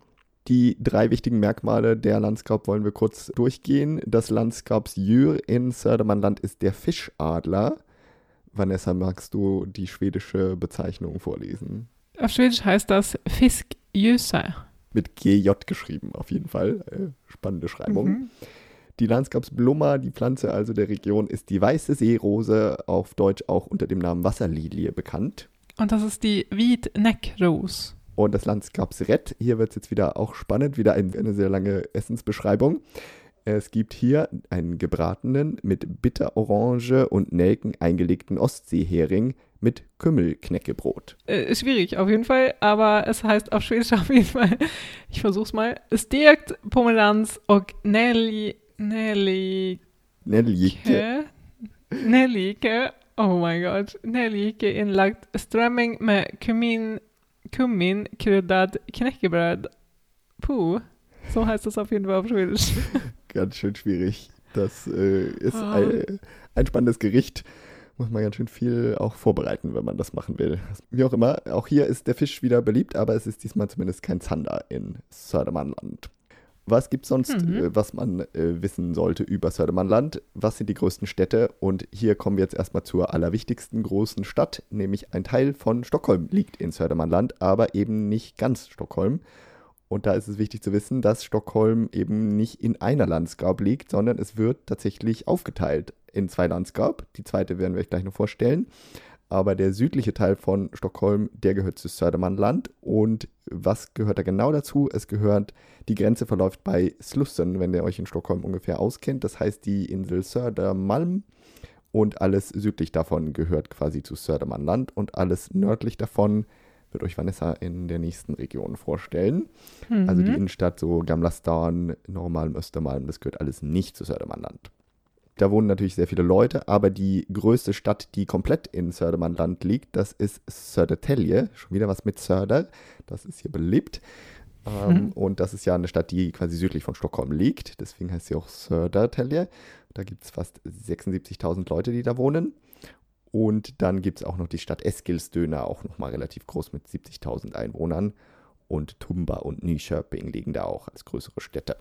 Die drei wichtigen Merkmale der Landskap wollen wir kurz durchgehen. Das Landskapsdjur in Södermannland ist der Fischadler. Vanessa, magst du die schwedische Bezeichnung vorlesen? Auf Schwedisch heißt das Jöse. Mit GJ geschrieben, auf jeden Fall. Äh, spannende Schreibung. Mhm. Die Landskapsblummer, die Pflanze also der Region, ist die weiße Seerose, auf Deutsch auch unter dem Namen Wasserlilie bekannt. Und das ist die Wiedneckros. Und das Landskapsrett, hier wird es jetzt wieder auch spannend, wieder eine sehr lange Essensbeschreibung. Es gibt hier einen gebratenen, mit Bitterorange und Nelken eingelegten Ostseehering mit Kümmelknäckebrot. Äh, schwierig auf jeden Fall, aber es heißt auf Schwedisch auf jeden Fall, ich versuch's mal, Stekt Pomerans och Nelly, Nelly, Nellyke. Nellyke, oh mein Gott, Nellyke inlagt strömming med kumin, kummin kryddad knäckebröd. Puh, so heißt das auf jeden Fall auf Schwedisch. Ganz schön schwierig. Das äh, ist oh. ein, ein spannendes Gericht muss man ganz schön viel auch vorbereiten, wenn man das machen will. Wie auch immer, auch hier ist der Fisch wieder beliebt, aber es ist diesmal zumindest kein Zander in Södermannland. Was gibt es sonst, mhm. äh, was man äh, wissen sollte über Södermannland? Was sind die größten Städte? Und hier kommen wir jetzt erstmal zur allerwichtigsten großen Stadt, nämlich ein Teil von Stockholm liegt in Södermannland, aber eben nicht ganz Stockholm. Und da ist es wichtig zu wissen, dass Stockholm eben nicht in einer Landsgrab liegt, sondern es wird tatsächlich aufgeteilt in zwei Landsgrab. Die zweite werden wir euch gleich noch vorstellen. Aber der südliche Teil von Stockholm, der gehört zu Södermannland. Und was gehört da genau dazu? Es gehört, die Grenze verläuft bei Slussen, wenn ihr euch in Stockholm ungefähr auskennt. Das heißt, die Insel Södermalm und alles südlich davon gehört quasi zu Södermannland und alles nördlich davon wird euch Vanessa in der nächsten Region vorstellen. Mhm. Also die Innenstadt, so Gamla Stan, Normalm, Östermalm, das gehört alles nicht zu Södermannland. Da wohnen natürlich sehr viele Leute, aber die größte Stadt, die komplett in Södermannland liegt, das ist Södertälje. Schon wieder was mit Söder. Das ist hier beliebt. Ähm, mhm. Und das ist ja eine Stadt, die quasi südlich von Stockholm liegt. Deswegen heißt sie auch Södertälje. Da gibt es fast 76.000 Leute, die da wohnen. Und dann gibt es auch noch die Stadt Eskilsdöna, auch nochmal relativ groß mit 70.000 Einwohnern. Und Tumba und Nyköping liegen da auch als größere Städte.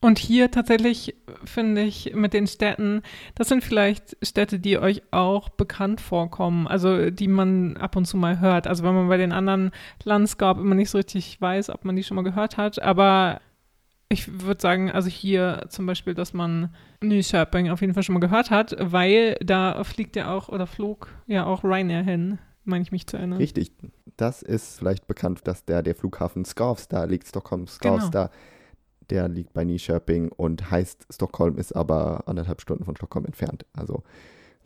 Und hier tatsächlich finde ich mit den Städten, das sind vielleicht Städte, die euch auch bekannt vorkommen, also die man ab und zu mal hört. Also wenn man bei den anderen Landscape immer nicht so richtig weiß, ob man die schon mal gehört hat, aber ich würde sagen, also hier zum Beispiel, dass man Nyköping auf jeden Fall schon mal gehört hat, weil da fliegt ja auch oder flog ja auch Ryanair hin, meine ich mich zu erinnern. Richtig. Das ist vielleicht bekannt, dass der, der Flughafen Skavsta liegt, Stockholm Skavsta. Genau der liegt bei Nyköping und heißt Stockholm, ist aber anderthalb Stunden von Stockholm entfernt. Also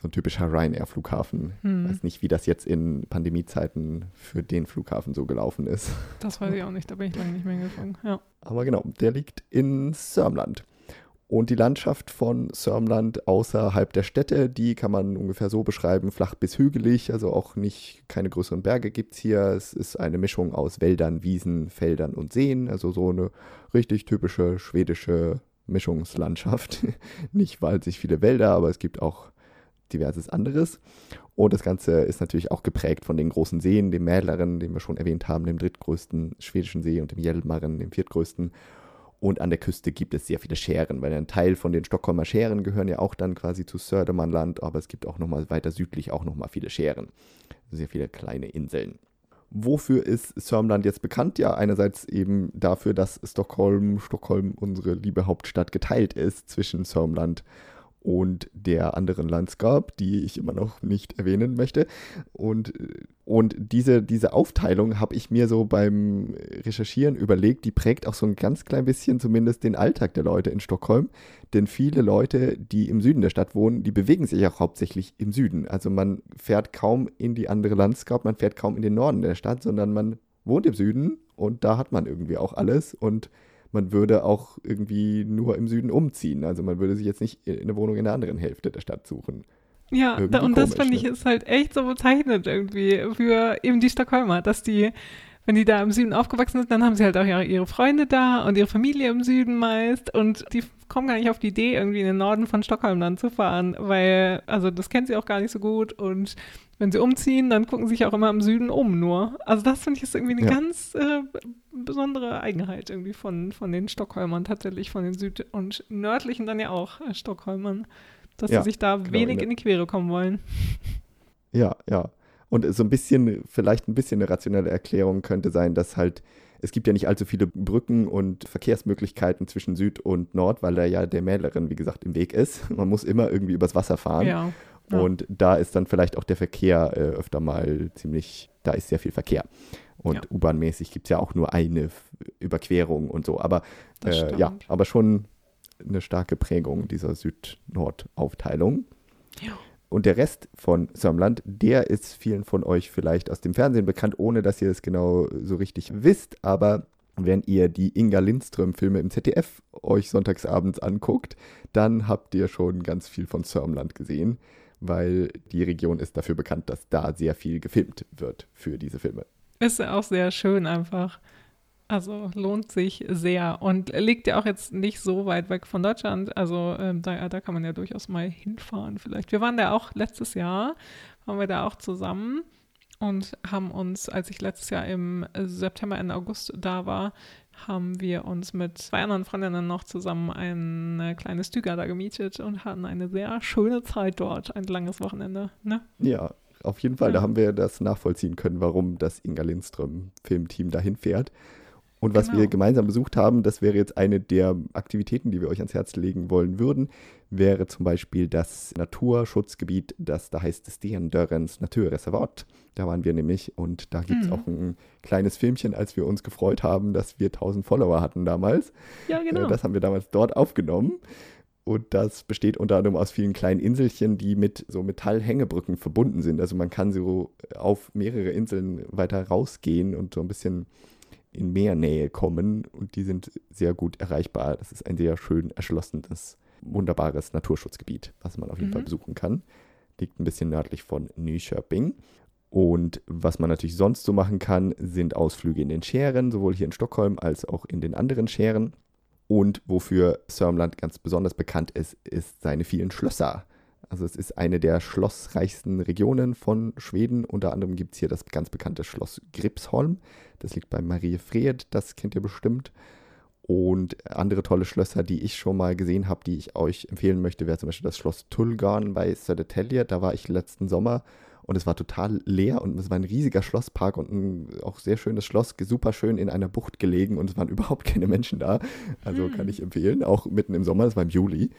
so ein typischer Ryanair-Flughafen. Hm. Weiß nicht, wie das jetzt in Pandemiezeiten für den Flughafen so gelaufen ist. Das weiß ich auch nicht, da bin ich lange nicht mehr geflogen. Ja. Aber genau, der liegt in Sörmland. Und die Landschaft von Sörmland außerhalb der Städte, die kann man ungefähr so beschreiben, flach bis hügelig, also auch nicht, keine größeren Berge gibt es hier. Es ist eine Mischung aus Wäldern, Wiesen, Feldern und Seen, also so eine richtig typische schwedische Mischungslandschaft. nicht wahnsinnig viele Wälder, aber es gibt auch diverses anderes. Und das Ganze ist natürlich auch geprägt von den großen Seen, dem Mälaren, den wir schon erwähnt haben, dem drittgrößten schwedischen See und dem Hjälmaren, dem viertgrößten. Und an der Küste gibt es sehr viele Schären, weil ein Teil von den Stockholmer Schären gehören ja auch dann quasi zu Södermannland, aber es gibt auch nochmal weiter südlich auch nochmal viele Schären. Sehr viele kleine Inseln. Wofür ist Sörmland jetzt bekannt? Ja, einerseits eben dafür, dass Stockholm, Stockholm, unsere liebe Hauptstadt, geteilt ist zwischen Sörmland und der anderen Landscape, die ich immer noch nicht erwähnen möchte. Und, und diese, diese Aufteilung habe ich mir so beim Recherchieren überlegt, die prägt auch so ein ganz klein bisschen zumindest den Alltag der Leute in Stockholm. Denn viele Leute, die im Süden der Stadt wohnen, die bewegen sich auch hauptsächlich im Süden. Also man fährt kaum in die andere Landscape, man fährt kaum in den Norden der Stadt, sondern man wohnt im Süden und da hat man irgendwie auch alles und man würde auch irgendwie nur im Süden umziehen. Also man würde sich jetzt nicht eine Wohnung in der anderen Hälfte der Stadt suchen. Ja, da, und das finde ich ne? ist halt echt so bezeichnend irgendwie für eben die Stockholmer, dass die, wenn die da im Süden aufgewachsen sind, dann haben sie halt auch ihre, ihre Freunde da und ihre Familie im Süden meist und die kommen gar nicht auf die Idee, irgendwie in den Norden von Stockholm dann zu fahren, weil, also das kennt sie auch gar nicht so gut und wenn sie umziehen, dann gucken sie sich auch immer im Süden um nur. Also das finde ich ist irgendwie eine ja. ganz äh, besondere Eigenheit irgendwie von, von den Stockholmern, tatsächlich von den Süd- und nördlichen dann ja auch äh, Stockholmern, dass ja, sie sich da genau, wenig in die Quere kommen wollen. Ja, ja. Und so ein bisschen, vielleicht ein bisschen eine rationelle Erklärung könnte sein, dass halt es gibt ja nicht allzu viele Brücken und Verkehrsmöglichkeiten zwischen Süd und Nord, weil da ja der Mählerin, wie gesagt, im Weg ist. Man muss immer irgendwie übers Wasser fahren. Ja. Ja. Und da ist dann vielleicht auch der Verkehr äh, öfter mal ziemlich, da ist sehr viel Verkehr. Und Ja. U-Bahn-mäßig gibt es ja auch nur eine Überquerung und so. Aber äh, ja, aber schon eine starke Prägung dieser Süd-Nord-Aufteilung. Ja. Und der Rest von Sörmland, der ist vielen von euch vielleicht aus dem Fernsehen bekannt, ohne dass ihr es genau so richtig wisst. Aber wenn ihr die Inga Lindström-Filme im ZDF euch sonntagsabends anguckt, dann habt ihr schon ganz viel von Sörmland gesehen, weil die Region ist dafür bekannt, dass da sehr viel gefilmt wird für diese Filme. Ist ja auch sehr schön einfach. Also lohnt sich sehr und liegt ja auch jetzt nicht so weit weg von Deutschland. Also ähm, da, da kann man ja durchaus mal hinfahren vielleicht. Wir waren da auch letztes Jahr, waren wir da auch zusammen und haben uns, als ich letztes Jahr im September, Ende August da war, haben wir uns mit zwei anderen Freundinnen noch zusammen ein kleines da gemietet und hatten eine sehr schöne Zeit dort, ein langes Wochenende. Ne? Ja, auf jeden Fall. Da Ja. haben wir das nachvollziehen können, warum das Inga Lindström-Filmteam dahin fährt. Und was Genau. wir gemeinsam besucht haben, das wäre jetzt eine der Aktivitäten, die wir euch ans Herz legen wollen würden, wäre zum Beispiel das Naturschutzgebiet, das da heißt Stendörrens Naturreservat. Da waren wir nämlich und da gibt es Mhm. auch ein kleines Filmchen, als wir uns gefreut haben, dass wir 1000 Follower hatten damals. Ja, genau. Äh, Das haben wir damals dort aufgenommen. Und das besteht unter anderem aus vielen kleinen Inselchen, die mit so Metallhängebrücken verbunden sind. Also man kann so auf mehrere Inseln weiter rausgehen und so ein bisschen in Meernähe kommen. Und die sind sehr gut erreichbar. Das ist ein sehr schön erschlossenes, wunderbares Naturschutzgebiet, was man auf jeden Mhm. Fall besuchen kann. Liegt ein bisschen nördlich von Nyköping. Und was man natürlich sonst so machen kann, sind Ausflüge in den Schären, sowohl hier in Stockholm als auch in den anderen Schären. Und wofür Sörmland ganz besonders bekannt ist, ist seine vielen Schlösser. Also es ist eine der schlossreichsten Regionen von Schweden. Unter anderem gibt es hier das ganz bekannte Schloss Gripsholm. Das liegt bei Mariefred, das kennt ihr bestimmt. Und andere tolle Schlösser, die ich schon mal gesehen habe, die ich euch empfehlen möchte, wäre zum Beispiel das Schloss Tullgarn bei Södertälje. Da war ich letzten Sommer und es war total leer und es war ein riesiger Schlosspark und ein auch sehr schönes Schloss, super schön in einer Bucht gelegen und es waren überhaupt keine Menschen da. Also kann ich empfehlen, auch mitten im Sommer, das war im Juli.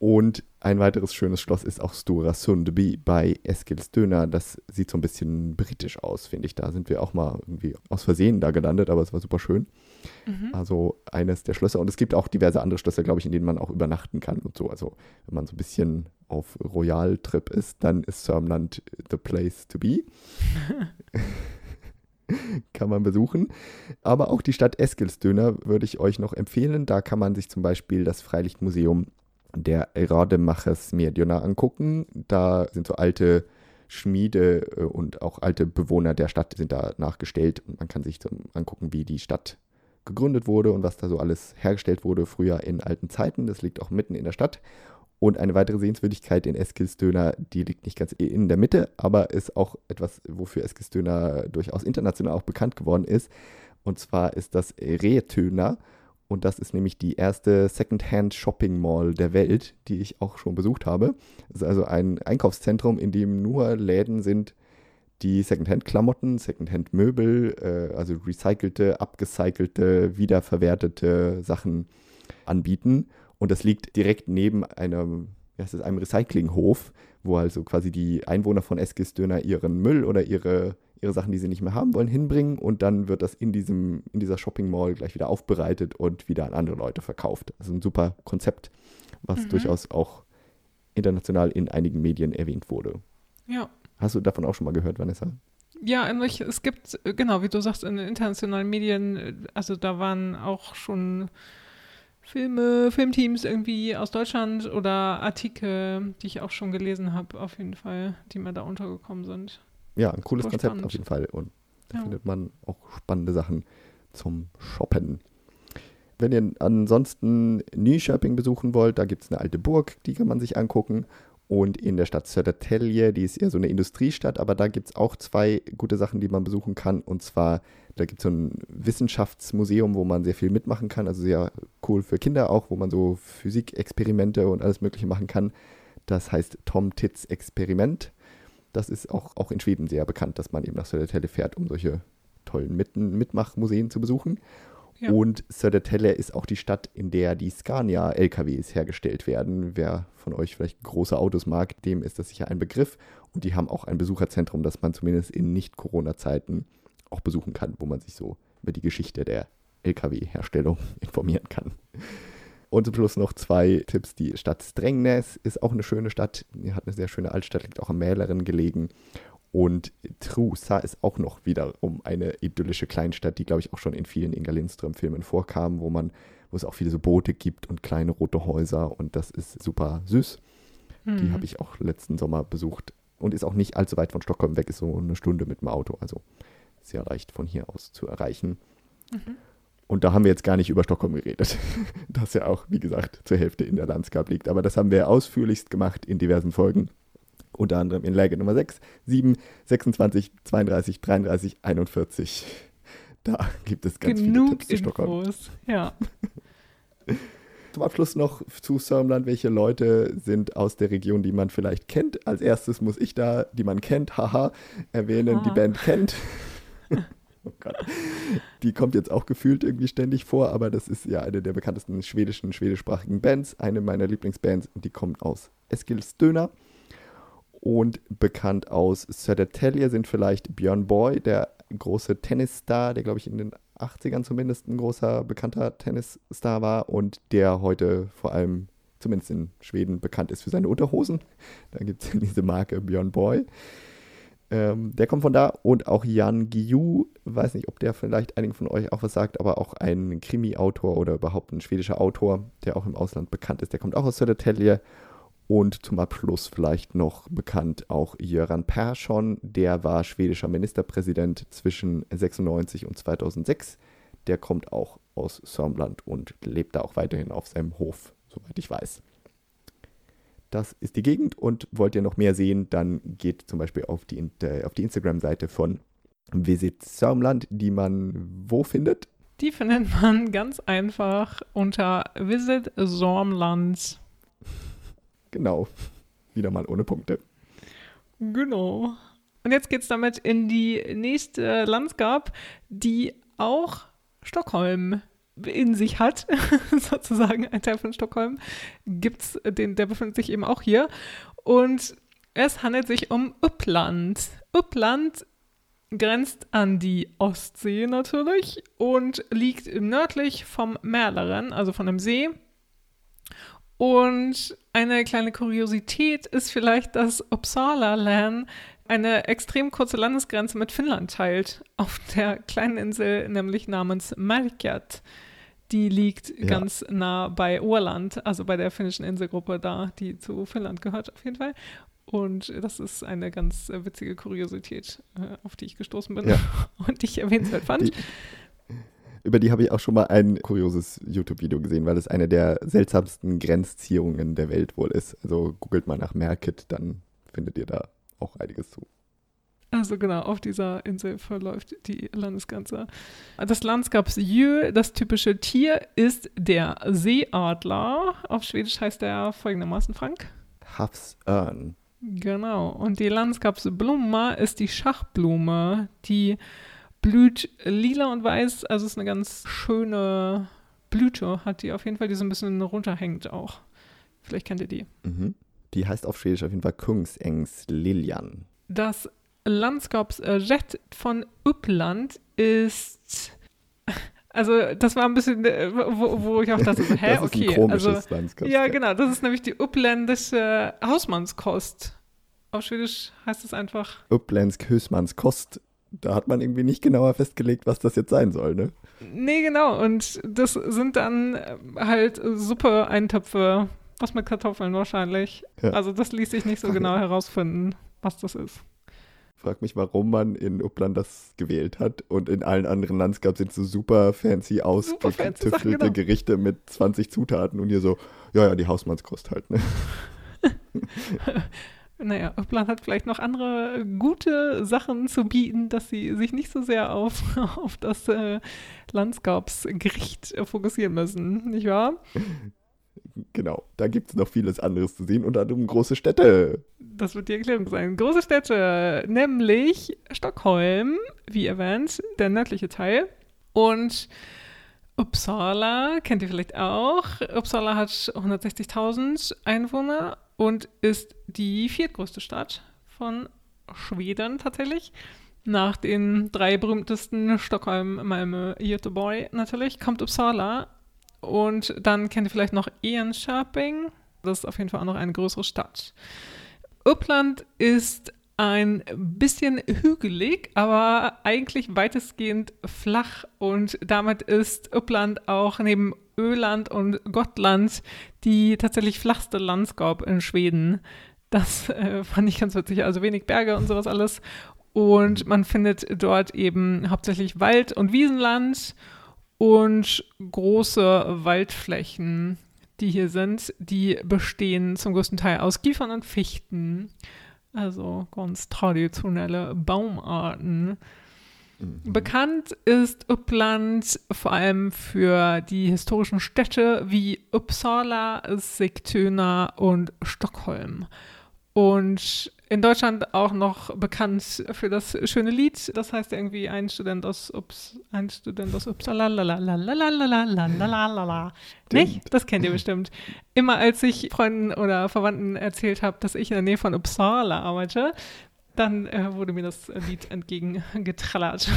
Und ein weiteres schönes Schloss ist auch Stora Sundby bei Eskilstuna. Das sieht so ein bisschen britisch aus, finde ich. Da sind wir auch mal irgendwie aus Versehen da gelandet, aber es war super schön. Mhm. Also eines der Schlösser. Und es gibt auch diverse andere Schlösser, glaube ich, in denen man auch übernachten kann und so. Also wenn man so ein bisschen auf Royal-Trip ist, dann ist Sörmland the place to be. kann man besuchen. Aber auch die Stadt Eskilstuna würde ich euch noch empfehlen. Da kann man sich zum Beispiel das Freilichtmuseum der Rademachers Medjona angucken. Da sind so alte Schmiede äh, und auch alte Bewohner der Stadt sind da nachgestellt und man kann sich angucken, wie die Stadt gegründet wurde und was da so alles hergestellt wurde früher in alten Zeiten. Das liegt auch mitten in der Stadt. Und eine weitere Sehenswürdigkeit in Eskilstuna, die liegt nicht ganz in der Mitte, aber ist auch etwas, wofür Eskilstuna durchaus international auch bekannt geworden ist. Und zwar ist das Reetöna. Und das ist nämlich die erste Secondhand Shopping Mall der Welt, die ich auch schon besucht habe. Es ist also ein Einkaufszentrum, in dem nur Läden sind, die Secondhand-Klamotten, Secondhand-Möbel, äh, also recycelte, abgecycelte, wiederverwertete Sachen anbieten. Und das liegt direkt neben einem, wie heißt das, einem Recyclinghof, wo also quasi die Einwohner von Eskilstuna ihren Müll oder ihre, ihre Sachen, die sie nicht mehr haben wollen, hinbringen. Und dann wird das in, diesem, in dieser Shopping Mall gleich wieder aufbereitet und wieder an andere Leute verkauft. Also ein super Konzept, was Mhm. durchaus auch international in einigen Medien erwähnt wurde. Ja. Hast du davon auch schon mal gehört, Vanessa? Ja, welch- es gibt, äh, genau, wie du sagst, in den internationalen Medien, äh, also da waren auch schon Filme, Filmteams irgendwie aus Deutschland oder Artikel, die ich auch schon gelesen habe, auf jeden Fall, die mir da untergekommen sind. Ja, ein cooles Konzept spannend. auf jeden Fall. Und da Ja. findet man auch spannende Sachen zum Shoppen. Wenn ihr ansonsten Nyköping besuchen wollt, da gibt es eine alte Burg, die kann man sich angucken. Und in der Stadt Södertälje, die ist eher so eine Industriestadt, aber da gibt es auch zwei gute Sachen, die man besuchen kann. Und zwar, da gibt es so ein Wissenschaftsmuseum, wo man sehr viel mitmachen kann. Also sehr cool für Kinder auch, wo man so Physikexperimente und alles Mögliche machen kann. Das heißt Tom Tits Experiment. Das ist auch, auch in Schweden sehr bekannt, dass man eben nach Södertälje fährt, um solche tollen Mit Mitmachmuseen zu besuchen. Ja. Und Södertälje ist auch die Stadt, in der die Scania-LKWs hergestellt werden. Wer von euch vielleicht große Autos mag, dem ist das sicher ein Begriff. Und die haben auch ein Besucherzentrum, das man zumindest in Nicht-Corona-Zeiten auch besuchen kann, wo man sich so über die Geschichte der LKW-Herstellung informieren kann. Und zum Schluss noch zwei Tipps. Die Stadt Strängnäs ist auch eine schöne Stadt. Die hat eine sehr schöne Altstadt, liegt auch am Mäleren gelegen. Und Trusa ist auch noch wiederum eine idyllische Kleinstadt, die, glaube ich, auch schon in vielen Inga Lindström-Filmen vorkam, wo man, wo es auch viele so Boote gibt und kleine rote Häuser und das ist super süß. Mhm. Die habe ich auch letzten Sommer besucht und ist auch nicht allzu weit von Stockholm weg, ist so eine Stunde mit dem Auto, also sehr leicht von hier aus zu erreichen. Mhm. Und da haben wir jetzt gar nicht über Stockholm geredet, das ja auch, wie gesagt, zur Hälfte in der Landschaft liegt. Aber das haben wir ausführlichst gemacht in diversen Folgen unter anderem in Läge Nummer 6, 7, 26, 32, 33, 41. Da gibt es ganz Genug viele Tipps zu Stockholm. Infos. Ja. Zum Abschluss noch zu Sörmland. Welche Leute sind aus der Region, die man vielleicht kennt? Als erstes muss ich da, die man kennt, haha, erwähnen, Ah. die Band kennt. oh Gott. Die kommt jetzt auch gefühlt irgendwie ständig vor, aber das ist ja eine der bekanntesten schwedischen, schwedischsprachigen Bands. Eine meiner Lieblingsbands und die kommt aus Eskilstuna. Und bekannt aus Södertälje sind vielleicht Björn Boy, der große Tennisstar, der glaube ich in den 80ern zumindest ein großer bekannter Tennisstar war und der heute vor allem zumindest in Schweden bekannt ist für seine Unterhosen. Da gibt es diese Marke Björn Boy. Ähm, der kommt von da und auch Jan Guillou, weiß nicht, ob der vielleicht einigen von euch auch was sagt, aber auch ein Krimi-Autor oder überhaupt ein schwedischer Autor, der auch im Ausland bekannt ist. Der kommt auch aus Södertälje und zum Abschluss vielleicht noch bekannt auch Jöran Persson, der war schwedischer Ministerpräsident zwischen 96 und 2006. Der kommt auch aus Sörmland und lebt da auch weiterhin auf seinem Hof, soweit ich weiß. Das ist die Gegend und wollt ihr noch mehr sehen, dann geht zum Beispiel auf die, äh, auf die Instagram-Seite von Visit Sörmland, die man wo findet? Die findet man ganz einfach unter Visit Sormland. Genau, wieder mal ohne Punkte. Genau. Und jetzt geht's damit in die nächste Landschaft, die auch Stockholm in sich hat, sozusagen ein Teil von Stockholm, gibt's den, der befindet sich eben auch hier. Und es handelt sich um Uppland. Uppland grenzt an die Ostsee natürlich und liegt nördlich vom Mälaren, also von einem See. Und eine kleine Kuriosität ist vielleicht, dass Uppsala Län eine extrem kurze Landesgrenze mit Finnland teilt, auf der kleinen Insel, nämlich namens Märkät. Die liegt Ja. ganz nah bei Åland, also bei der finnischen Inselgruppe da, die zu Finnland gehört auf jeden Fall. Und das ist eine ganz äh, witzige Kuriosität, äh, auf die ich gestoßen bin Ja. und die ich erwähnenswert fand. Die, über die habe ich auch schon mal ein kurioses YouTube-Video gesehen, weil es eine der seltsamsten Grenzziehungen der Welt wohl ist. Also googelt mal nach Merkit, dann findet ihr da auch einiges zu. Also genau, auf dieser Insel verläuft die Landesgrenze. Das Landskapsdjur, das typische Tier, ist der Seeadler. Auf Schwedisch heißt er folgendermaßen Frank. Havsörn. Genau. Und die Landskapsblume ist die Schachblume. Die blüht lila und weiß. Also ist eine ganz schöne Blüte, hat die auf jeden Fall, die so ein bisschen runterhängt auch. Vielleicht kennt ihr die. Mhm. Die heißt auf Schwedisch auf jeden Fall Kungsengs Liljan. Das Landskapsjet von Uppland ist. Also, das war ein bisschen, äh, wo, wo ich auch dachte, so, hä, das ist okay. ein komisches also, Landskap. ja, genau, das ist nämlich die uppländische Hausmannskost. Auf Schwedisch heißt es einfach. Uppländsk Husmannskost. Da hat man irgendwie nicht genauer festgelegt, was das jetzt sein soll, ne? Nee, genau. Und das sind dann äh, halt Suppe-Eintöpfe, was mit Kartoffeln wahrscheinlich. Ja. Also, das ließ sich nicht so genau herausfinden, was das ist. Frag mich, warum man in Uppland das gewählt hat. Und in allen anderen Landscaps sind so super fancy ausgetüftelte genau. Gerichte mit 20 Zutaten und hier so, ja, ja, die Hausmannskost halt, ne? Naja, Uppland hat vielleicht noch andere gute Sachen zu bieten, dass sie sich nicht so sehr auf, auf das äh, Landskapsgericht äh, fokussieren müssen, nicht wahr? Genau, da gibt es noch vieles anderes zu sehen, unter anderem große Städte. Das wird die Erklärung sein. Große Städte, nämlich Stockholm, wie erwähnt, der nördliche Teil. Und Uppsala kennt ihr vielleicht auch. Uppsala hat 160.000 Einwohner und ist die viertgrößte Stadt von Schweden tatsächlich. Nach den drei berühmtesten Stockholm, Malmö, Göteborg natürlich kommt Uppsala und dann kennt ihr vielleicht noch Enköping. Das ist auf jeden Fall auch noch eine größere Stadt. Uppland ist ein bisschen hügelig, aber eigentlich weitestgehend flach und damit ist Uppland auch neben Öland und Gottland die tatsächlich flachste Landscape in Schweden. Das äh, fand ich ganz witzig. Also wenig Berge und sowas alles. Und man findet dort eben hauptsächlich Wald- und Wiesenland und große Waldflächen, die hier sind, die bestehen zum größten Teil aus Kiefern und Fichten. Also ganz traditionelle Baumarten. Mhm. Bekannt ist Uppland vor allem für die historischen Städte wie Uppsala, Sigtuna und Stockholm. Und in Deutschland auch noch bekannt für das schöne Lied. Das heißt irgendwie ein Student aus Ups, ein Student aus Uppsala. Nicht? Das kennt ihr bestimmt. Immer als ich Freunden oder Verwandten erzählt habe, dass ich in der Nähe von Uppsala arbeite, dann äh, wurde mir das Lied entgegengetrallert.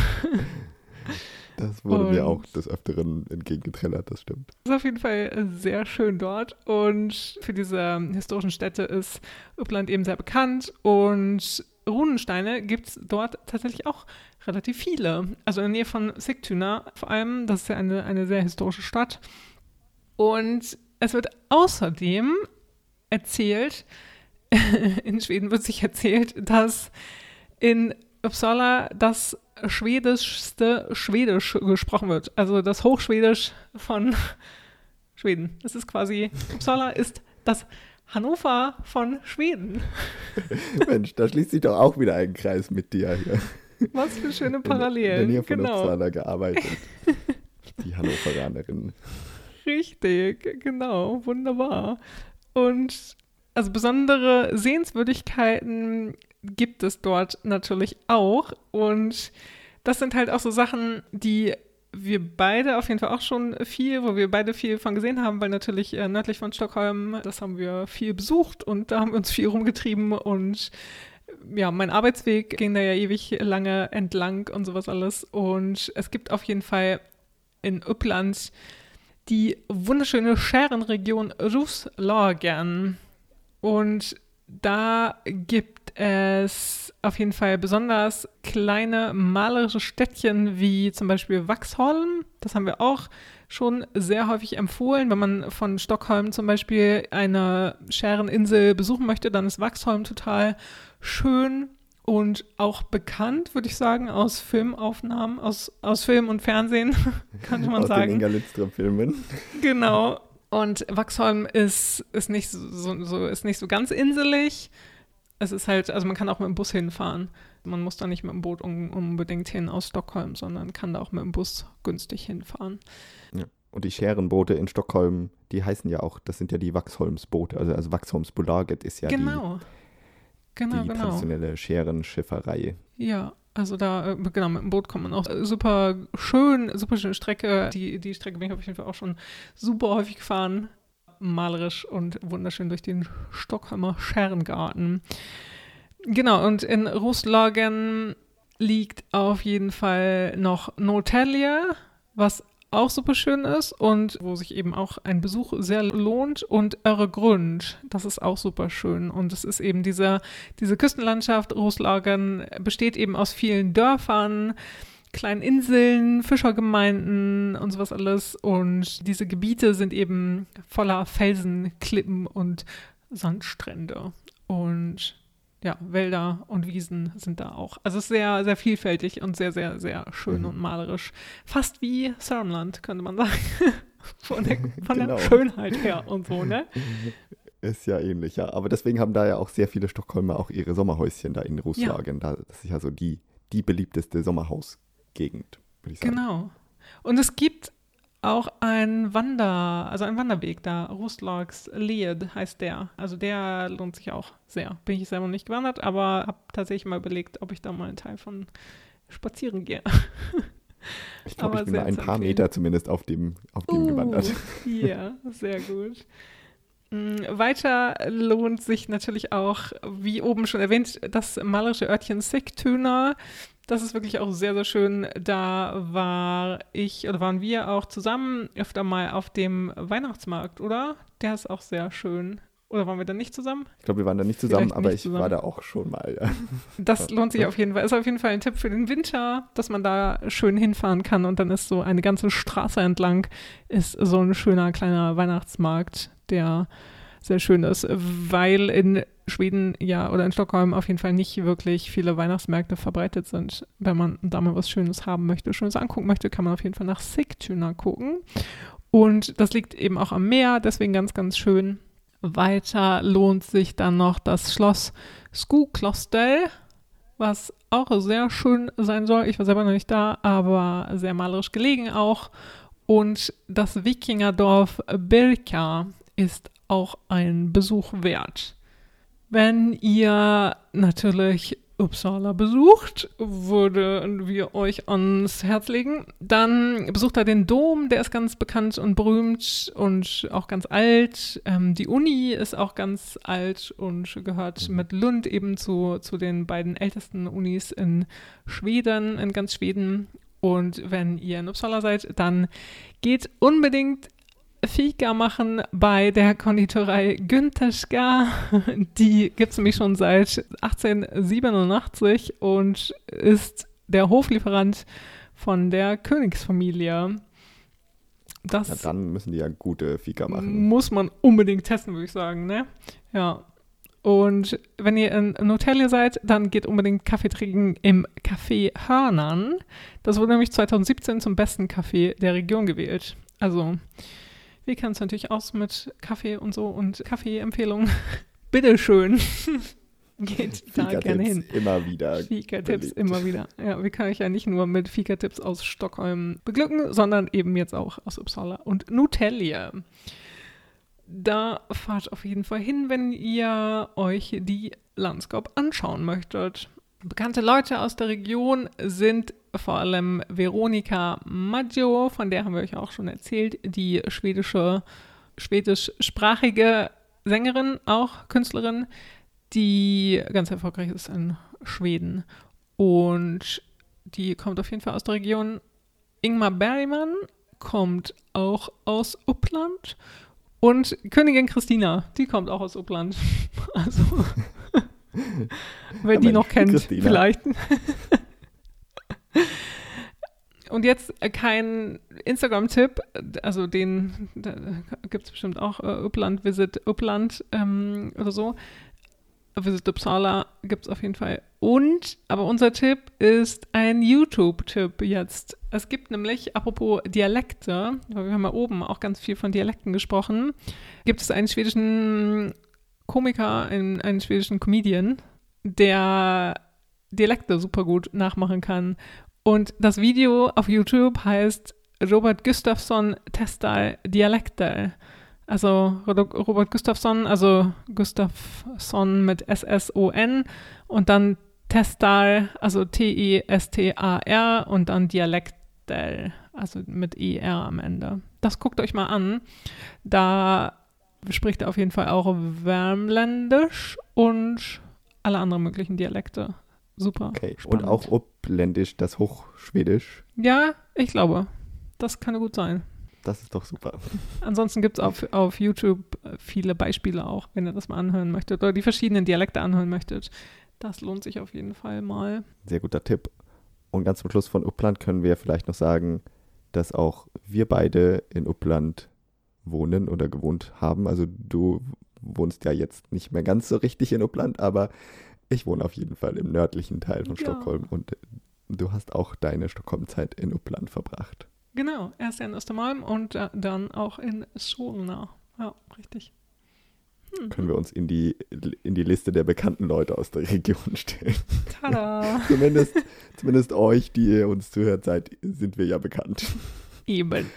Das wurde und mir auch des Öfteren entgegengetrellert, das stimmt. Es ist auf jeden Fall sehr schön dort und für diese historischen Städte ist Uppland eben sehr bekannt und Runensteine gibt es dort tatsächlich auch relativ viele. Also in der Nähe von Sigtuna vor allem, das ist ja eine, eine sehr historische Stadt. Und es wird außerdem erzählt, in Schweden wird sich erzählt, dass in Uppsala das schwedischste Schwedisch gesprochen wird. Also das Hochschwedisch von Schweden. Das ist quasi, Uppsala ist das Hannover von Schweden. Mensch, da schließt sich doch auch wieder ein Kreis mit dir hier. Was für schöne Parallelen. In, in der Nähe von genau. Uppsala gearbeitet. Die Hannoveranerin. Richtig, genau, wunderbar. Und also besondere Sehenswürdigkeiten gibt es dort natürlich auch. Und das sind halt auch so Sachen, die wir beide auf jeden Fall auch schon viel, wo wir beide viel von gesehen haben, weil natürlich äh, nördlich von Stockholm, das haben wir viel besucht und da haben wir uns viel rumgetrieben und ja, mein Arbeitsweg ging da ja ewig lange entlang und sowas alles. Und es gibt auf jeden Fall in Uppland die wunderschöne Scherenregion Ruslagen. Und da gibt es auf jeden Fall besonders kleine malerische Städtchen wie zum Beispiel Waxholm. Das haben wir auch schon sehr häufig empfohlen. Wenn man von Stockholm zum Beispiel eine Schäreninsel besuchen möchte, dann ist Waxholm total schön und auch bekannt, würde ich sagen, aus Filmaufnahmen, aus, aus Film und Fernsehen, kann man aus sagen. Aus den Inga Lindström-Filmen. Genau. Und Waxholm ist, ist, nicht so, so, ist nicht so ganz inselig. Es ist halt, also man kann auch mit dem Bus hinfahren. Man muss da nicht mit dem Boot un unbedingt hin aus Stockholm, sondern kann da auch mit dem Bus günstig hinfahren. Ja. Und die Scherenboote in Stockholm, die heißen ja auch, das sind ja die Waxholmsboote. Also, also Waxholmsbolaget ist ja genau. die, genau, die genau. traditionelle Scherenschifferei. Ja, also da, äh, genau, mit dem Boot kommt man auch super schön, super schöne Strecke. Die, die Strecke bin ich auf jeden Fall auch schon super häufig gefahren. Malerisch und wunderschön durch den Stockholmer Scherengarten. Genau, und in Roslagen liegt auf jeden Fall noch Norrtälje, was auch super schön ist und wo sich eben auch ein Besuch sehr lohnt und Öregrund, das ist auch super schön und es ist eben diese, diese Küstenlandschaft Roslagen besteht eben aus vielen Dörfern, kleinen Inseln, Fischergemeinden und sowas alles und diese Gebiete sind eben voller Felsen, Klippen und Sandstrände und ja, Wälder und Wiesen sind da auch. Also es ist sehr, sehr vielfältig und sehr, sehr, sehr schön mhm. und malerisch. Fast wie Sörmland, könnte man sagen. von der, von genau. der Schönheit her und so, ne? Ist ja ähnlich, ja. Aber deswegen haben da ja auch sehr viele Stockholmer auch ihre Sommerhäuschen da in Roslagen. Ja. Das ist ja so die, die beliebteste Sommerhausgegend, würde ich sagen. Genau. Und es gibt auch ein Wander, also ein Wanderweg da. Rustlorgs Lied heißt der. Also der lohnt sich auch sehr. Bin ich selber nicht gewandert, aber habe tatsächlich mal überlegt, ob ich da mal einen Teil von spazieren gehe. Ich glaube, ich bin mal ein paar Meter zumindest auf dem, auf dem uh, gewandert. Ja, sehr gut. Mm, weiter lohnt sich natürlich auch, wie oben schon erwähnt, das malerische Örtchen Sigtuna. Das ist wirklich auch sehr, sehr schön. Da war ich oder waren wir auch zusammen öfter mal auf dem Weihnachtsmarkt, oder? Der ist auch sehr schön. Oder waren wir da nicht zusammen? Ich glaube, wir waren da nicht zusammen, Vielleicht aber nicht ich zusammen. war da auch schon mal. Ja. Das lohnt sich auf jeden Fall. Ist auf jeden Fall ein Tipp für den Winter, dass man da schön hinfahren kann und dann ist so eine ganze Straße entlang ist so ein schöner kleiner Weihnachtsmarkt, der sehr schön ist, weil in Schweden ja oder in Stockholm auf jeden Fall nicht wirklich viele Weihnachtsmärkte verbreitet sind. Wenn man da mal was Schönes haben möchte, Schönes angucken möchte, kann man auf jeden Fall nach Sigtuna gucken. Und das liegt eben auch am Meer, deswegen ganz, ganz schön. Weiter lohnt sich dann noch das Schloss Skoklostel, was auch sehr schön sein soll. Ich war selber noch nicht da, aber sehr malerisch gelegen auch. Und das Wikingerdorf Birka ist auch ein Besuch wert. Wenn ihr natürlich Uppsala besucht, würden wir euch ans Herz legen. Dann besucht er den Dom, der ist ganz bekannt und berühmt und auch ganz alt. Ähm, die Uni ist auch ganz alt und gehört mit Lund eben zu, zu den beiden ältesten Unis in Schweden, in ganz Schweden. Und wenn ihr in Uppsala seid, dann geht unbedingt Fika machen bei der Konditorei Günterska. Die gibt es nämlich schon seit 1887 und ist der Hoflieferant von der Königsfamilie. Das ja, dann müssen die ja gute Fika machen. Muss man unbedingt testen, würde ich sagen, ne? Ja. Und wenn ihr in Notelle seid, dann geht unbedingt Kaffee trinken im Café Hörnern. Das wurde nämlich 2017 zum besten Kaffee der Region gewählt. Also wir kennen es natürlich aus mit Kaffee und so und Kaffeeempfehlungen. Bitteschön. Geht da gerne hin. immer wieder. Fika-Tipps immer wieder. Ja, wir können euch ja nicht nur mit Fika-Tipps aus Stockholm beglücken, sondern eben jetzt auch aus Uppsala und Nutella. Da fahrt auf jeden Fall hin, wenn ihr euch die Landscape anschauen möchtet. Bekannte Leute aus der Region sind vor allem Veronika Maggio, von der haben wir euch auch schon erzählt, die schwedische, schwedischsprachige Sängerin, auch Künstlerin, die ganz erfolgreich ist in Schweden. Und die kommt auf jeden Fall aus der Region. Ingmar Bergman kommt auch aus Uppland. Und Königin Christina, die kommt auch aus Uppland. Also, wer die noch kennt, Christina. vielleicht. Und jetzt kein Instagram-Tipp, also den gibt es bestimmt auch, äh, Uppland, Visit Uppland ähm, oder so. Visit Uppsala gibt es auf jeden Fall. Und, aber unser Tipp ist ein YouTube-Tipp jetzt. Es gibt nämlich, apropos Dialekte, weil wir haben ja oben auch ganz viel von Dialekten gesprochen, gibt es einen schwedischen Komiker, einen, einen schwedischen Comedian, der Dialekte super gut nachmachen kann. Und das Video auf YouTube heißt Robert Gustafsson testar Dialekte. Also Robert Gustafsson, also Gustafsson mit S-S-O-N und dann Testar, also T-E-S-T-A-R und dann Dialekte, also mit E-R am Ende. Das guckt euch mal an. Da spricht er auf jeden Fall auch Wärmländisch und alle anderen möglichen Dialekte. Super. Okay. Und auch Uppländisch, das Hochschwedisch. Ja, ich glaube. Das kann gut sein. Das ist doch super. Ansonsten gibt es auf, auf YouTube viele Beispiele auch, wenn ihr das mal anhören möchtet oder die verschiedenen Dialekte anhören möchtet. Das lohnt sich auf jeden Fall mal. Sehr guter Tipp. Und ganz zum Schluss von Uppland können wir vielleicht noch sagen, dass auch wir beide in Uppland wohnen oder gewohnt haben. Also du wohnst ja jetzt nicht mehr ganz so richtig in Uppland, aber ich wohne auf jeden Fall im nördlichen Teil von ja. Stockholm und du hast auch deine Stockholm-Zeit in Uppland verbracht. Genau, erst in Östermalm und äh, dann auch in Solna. Ja, richtig. Hm. Können wir uns in die, in die Liste der bekannten Leute aus der Region stellen. Tada! zumindest, zumindest euch, die ihr uns zuhört seid, sind wir ja bekannt. Eben.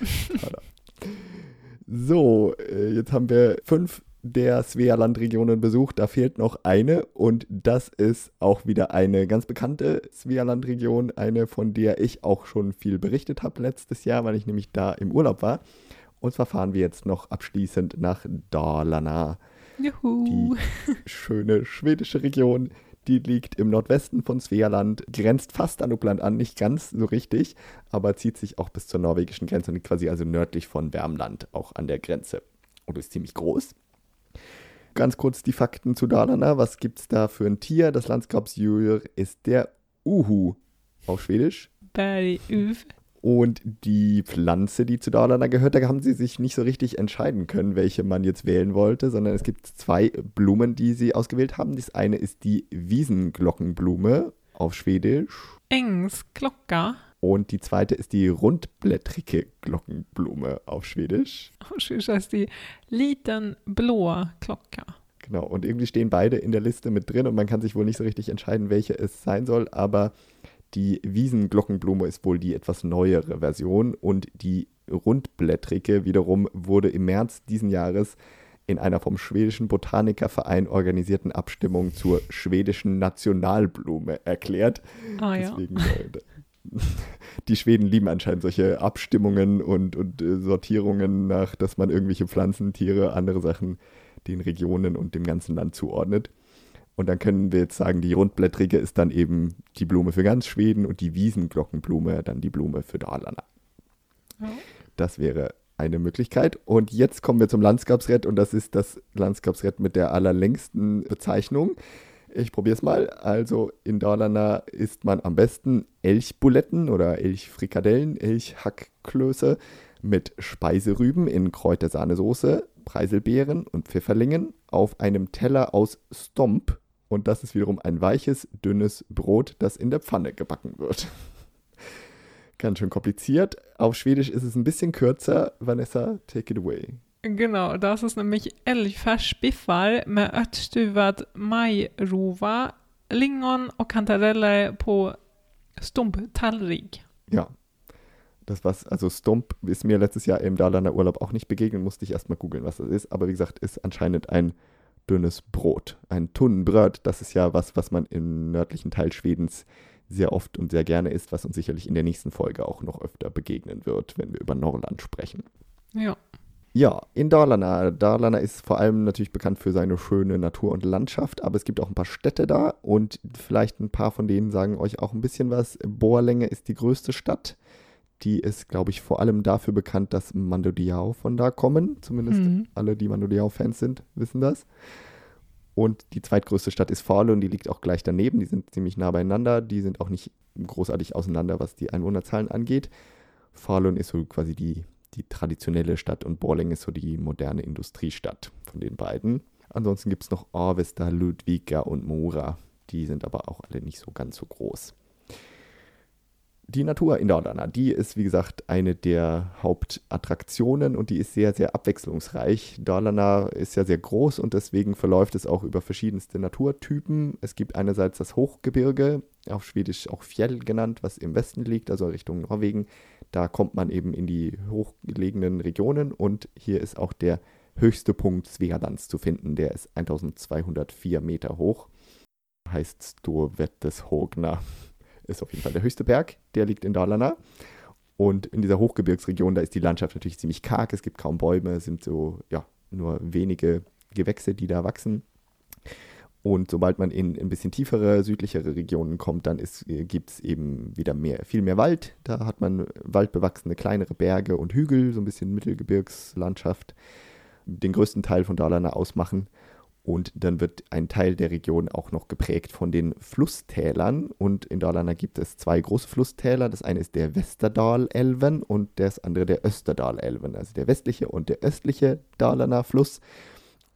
So, äh, jetzt haben wir fünf der Svealand-Regionen besucht. Da fehlt noch eine und das ist auch wieder eine ganz bekannte Svealand-Region, eine von der ich auch schon viel berichtet habe letztes Jahr, weil ich nämlich da im Urlaub war. Und zwar fahren wir jetzt noch abschließend nach Dalarna. Juhu. Die schöne schwedische Region, die liegt im Nordwesten von Svealand, grenzt fast an Uppland an, nicht ganz so richtig, aber zieht sich auch bis zur norwegischen Grenze und liegt quasi also nördlich von Värmland, auch an der Grenze. Und ist ziemlich groß. Ganz kurz die Fakten zu Dalarna. Was gibt es da für ein Tier? Das Landskapsdjur ist der Uhu auf Schwedisch. Berguv. Und die Pflanze, die zu Dalarna gehört, da haben sie sich nicht so richtig entscheiden können, welche man jetzt wählen wollte, sondern es gibt zwei Blumen, die sie ausgewählt haben. Das eine ist die Wiesenglockenblume auf Schwedisch. Ängsklocka. Und die zweite ist die rundblättrige Glockenblume auf Schwedisch. Auf Schwedisch heißt die Liten blå klocka. Genau, und irgendwie stehen beide in der Liste mit drin und man kann sich wohl nicht so richtig entscheiden, welche es sein soll, aber die Wiesenglockenblume ist wohl die etwas neuere Version und die rundblättrige wiederum wurde im März diesen Jahres in einer vom schwedischen Botanikerverein organisierten Abstimmung zur schwedischen Nationalblume erklärt. Ah ja. Deswegen, äh, die Schweden lieben anscheinend solche Abstimmungen und, und äh, Sortierungen nach, dass man irgendwelche Pflanzen, Tiere, andere Sachen den Regionen und dem ganzen Land zuordnet. Und dann können wir jetzt sagen, die rundblättrige ist dann eben die Blume für ganz Schweden und die Wiesenglockenblume dann die Blume für Dalarna. Ja. Das wäre eine Möglichkeit. Und jetzt kommen wir zum Landskapsrett und das ist das Landskapsrett mit der allerlängsten Bezeichnung. Ich probiere es mal. Also in Dalarna isst man am besten Elchbuletten oder Elchfrikadellen, Elchhackklöße mit Speiserüben in Kräutersahnesoße, Preiselbeeren und Pfifferlingen auf einem Teller aus Stomp. Und das ist wiederum ein weiches, dünnes Brot, das in der Pfanne gebacken wird. Ganz schön kompliziert. Auf Schwedisch ist es ein bisschen kürzer. Vanessa, take it away. Genau, das ist nämlich älgfärsbiffar med örtstuvad majrova, lingon och kantareller på stumptallrik. Ja. Das was, also Stomp ist mir letztes Jahr im Dalarner Urlaub auch nicht begegnet, musste ich erstmal googeln, was das ist. Aber wie gesagt, ist anscheinend ein dünnes Brot. Ein Tunnenbrot, das ist ja was, was man im nördlichen Teil Schwedens sehr oft und sehr gerne isst, was uns sicherlich in der nächsten Folge auch noch öfter begegnen wird, wenn wir über Norrland sprechen. Ja. Ja, in Dalarna. Dalarna ist vor allem natürlich bekannt für seine schöne Natur und Landschaft, aber es gibt auch ein paar Städte da und vielleicht ein paar von denen sagen euch auch ein bisschen was. Borlänge ist die größte Stadt. Die ist, glaube ich, vor allem dafür bekannt, dass Mando Diao von da kommen. Zumindest Mhm. alle, die Mando Diao-Fans sind, wissen das. Und die zweitgrößte Stadt ist Falun, die liegt auch gleich daneben. Die sind ziemlich nah beieinander. Die sind auch nicht großartig auseinander, was die Einwohnerzahlen angeht. Falun ist so quasi die, die traditionelle Stadt und Borlänge ist so die moderne Industriestadt von den beiden. Ansonsten gibt es noch Avesta, Ludvika und Mora. Die sind aber auch alle nicht so ganz so groß. Die Natur in Dalarna, die ist wie gesagt eine der Hauptattraktionen und die ist sehr, sehr abwechslungsreich. Dalarna ist ja sehr groß und deswegen verläuft es auch über verschiedenste Naturtypen. Es gibt einerseits das Hochgebirge, auf Schwedisch auch Fjell genannt, was im Westen liegt, also Richtung Norwegen. Da kommt man eben in die hochgelegenen Regionen und hier ist auch der höchste Punkt Svealands zu finden. Der ist 1204 Meter hoch. Heißt Storvetteshogna. Ist auf jeden Fall der höchste Berg. Der liegt in Dalarna. Und in dieser Hochgebirgsregion, da ist die Landschaft natürlich ziemlich karg. Es gibt kaum Bäume, es sind so, ja, nur wenige Gewächse, die da wachsen. Und sobald man in ein bisschen tiefere, südlichere Regionen kommt, dann gibt es eben wieder mehr, viel mehr Wald. Da hat man waldbewachsene kleinere Berge und Hügel, so ein bisschen Mittelgebirgslandschaft, den größten Teil von Dalarna ausmachen. Und dann wird ein Teil der Region auch noch geprägt von den Flusstälern. Und in Dalarna gibt es zwei große Flusstäler. Das eine ist der Westerdal-Elven und das andere der Österdal-Elven. Also der westliche und der östliche Dalarner Fluss.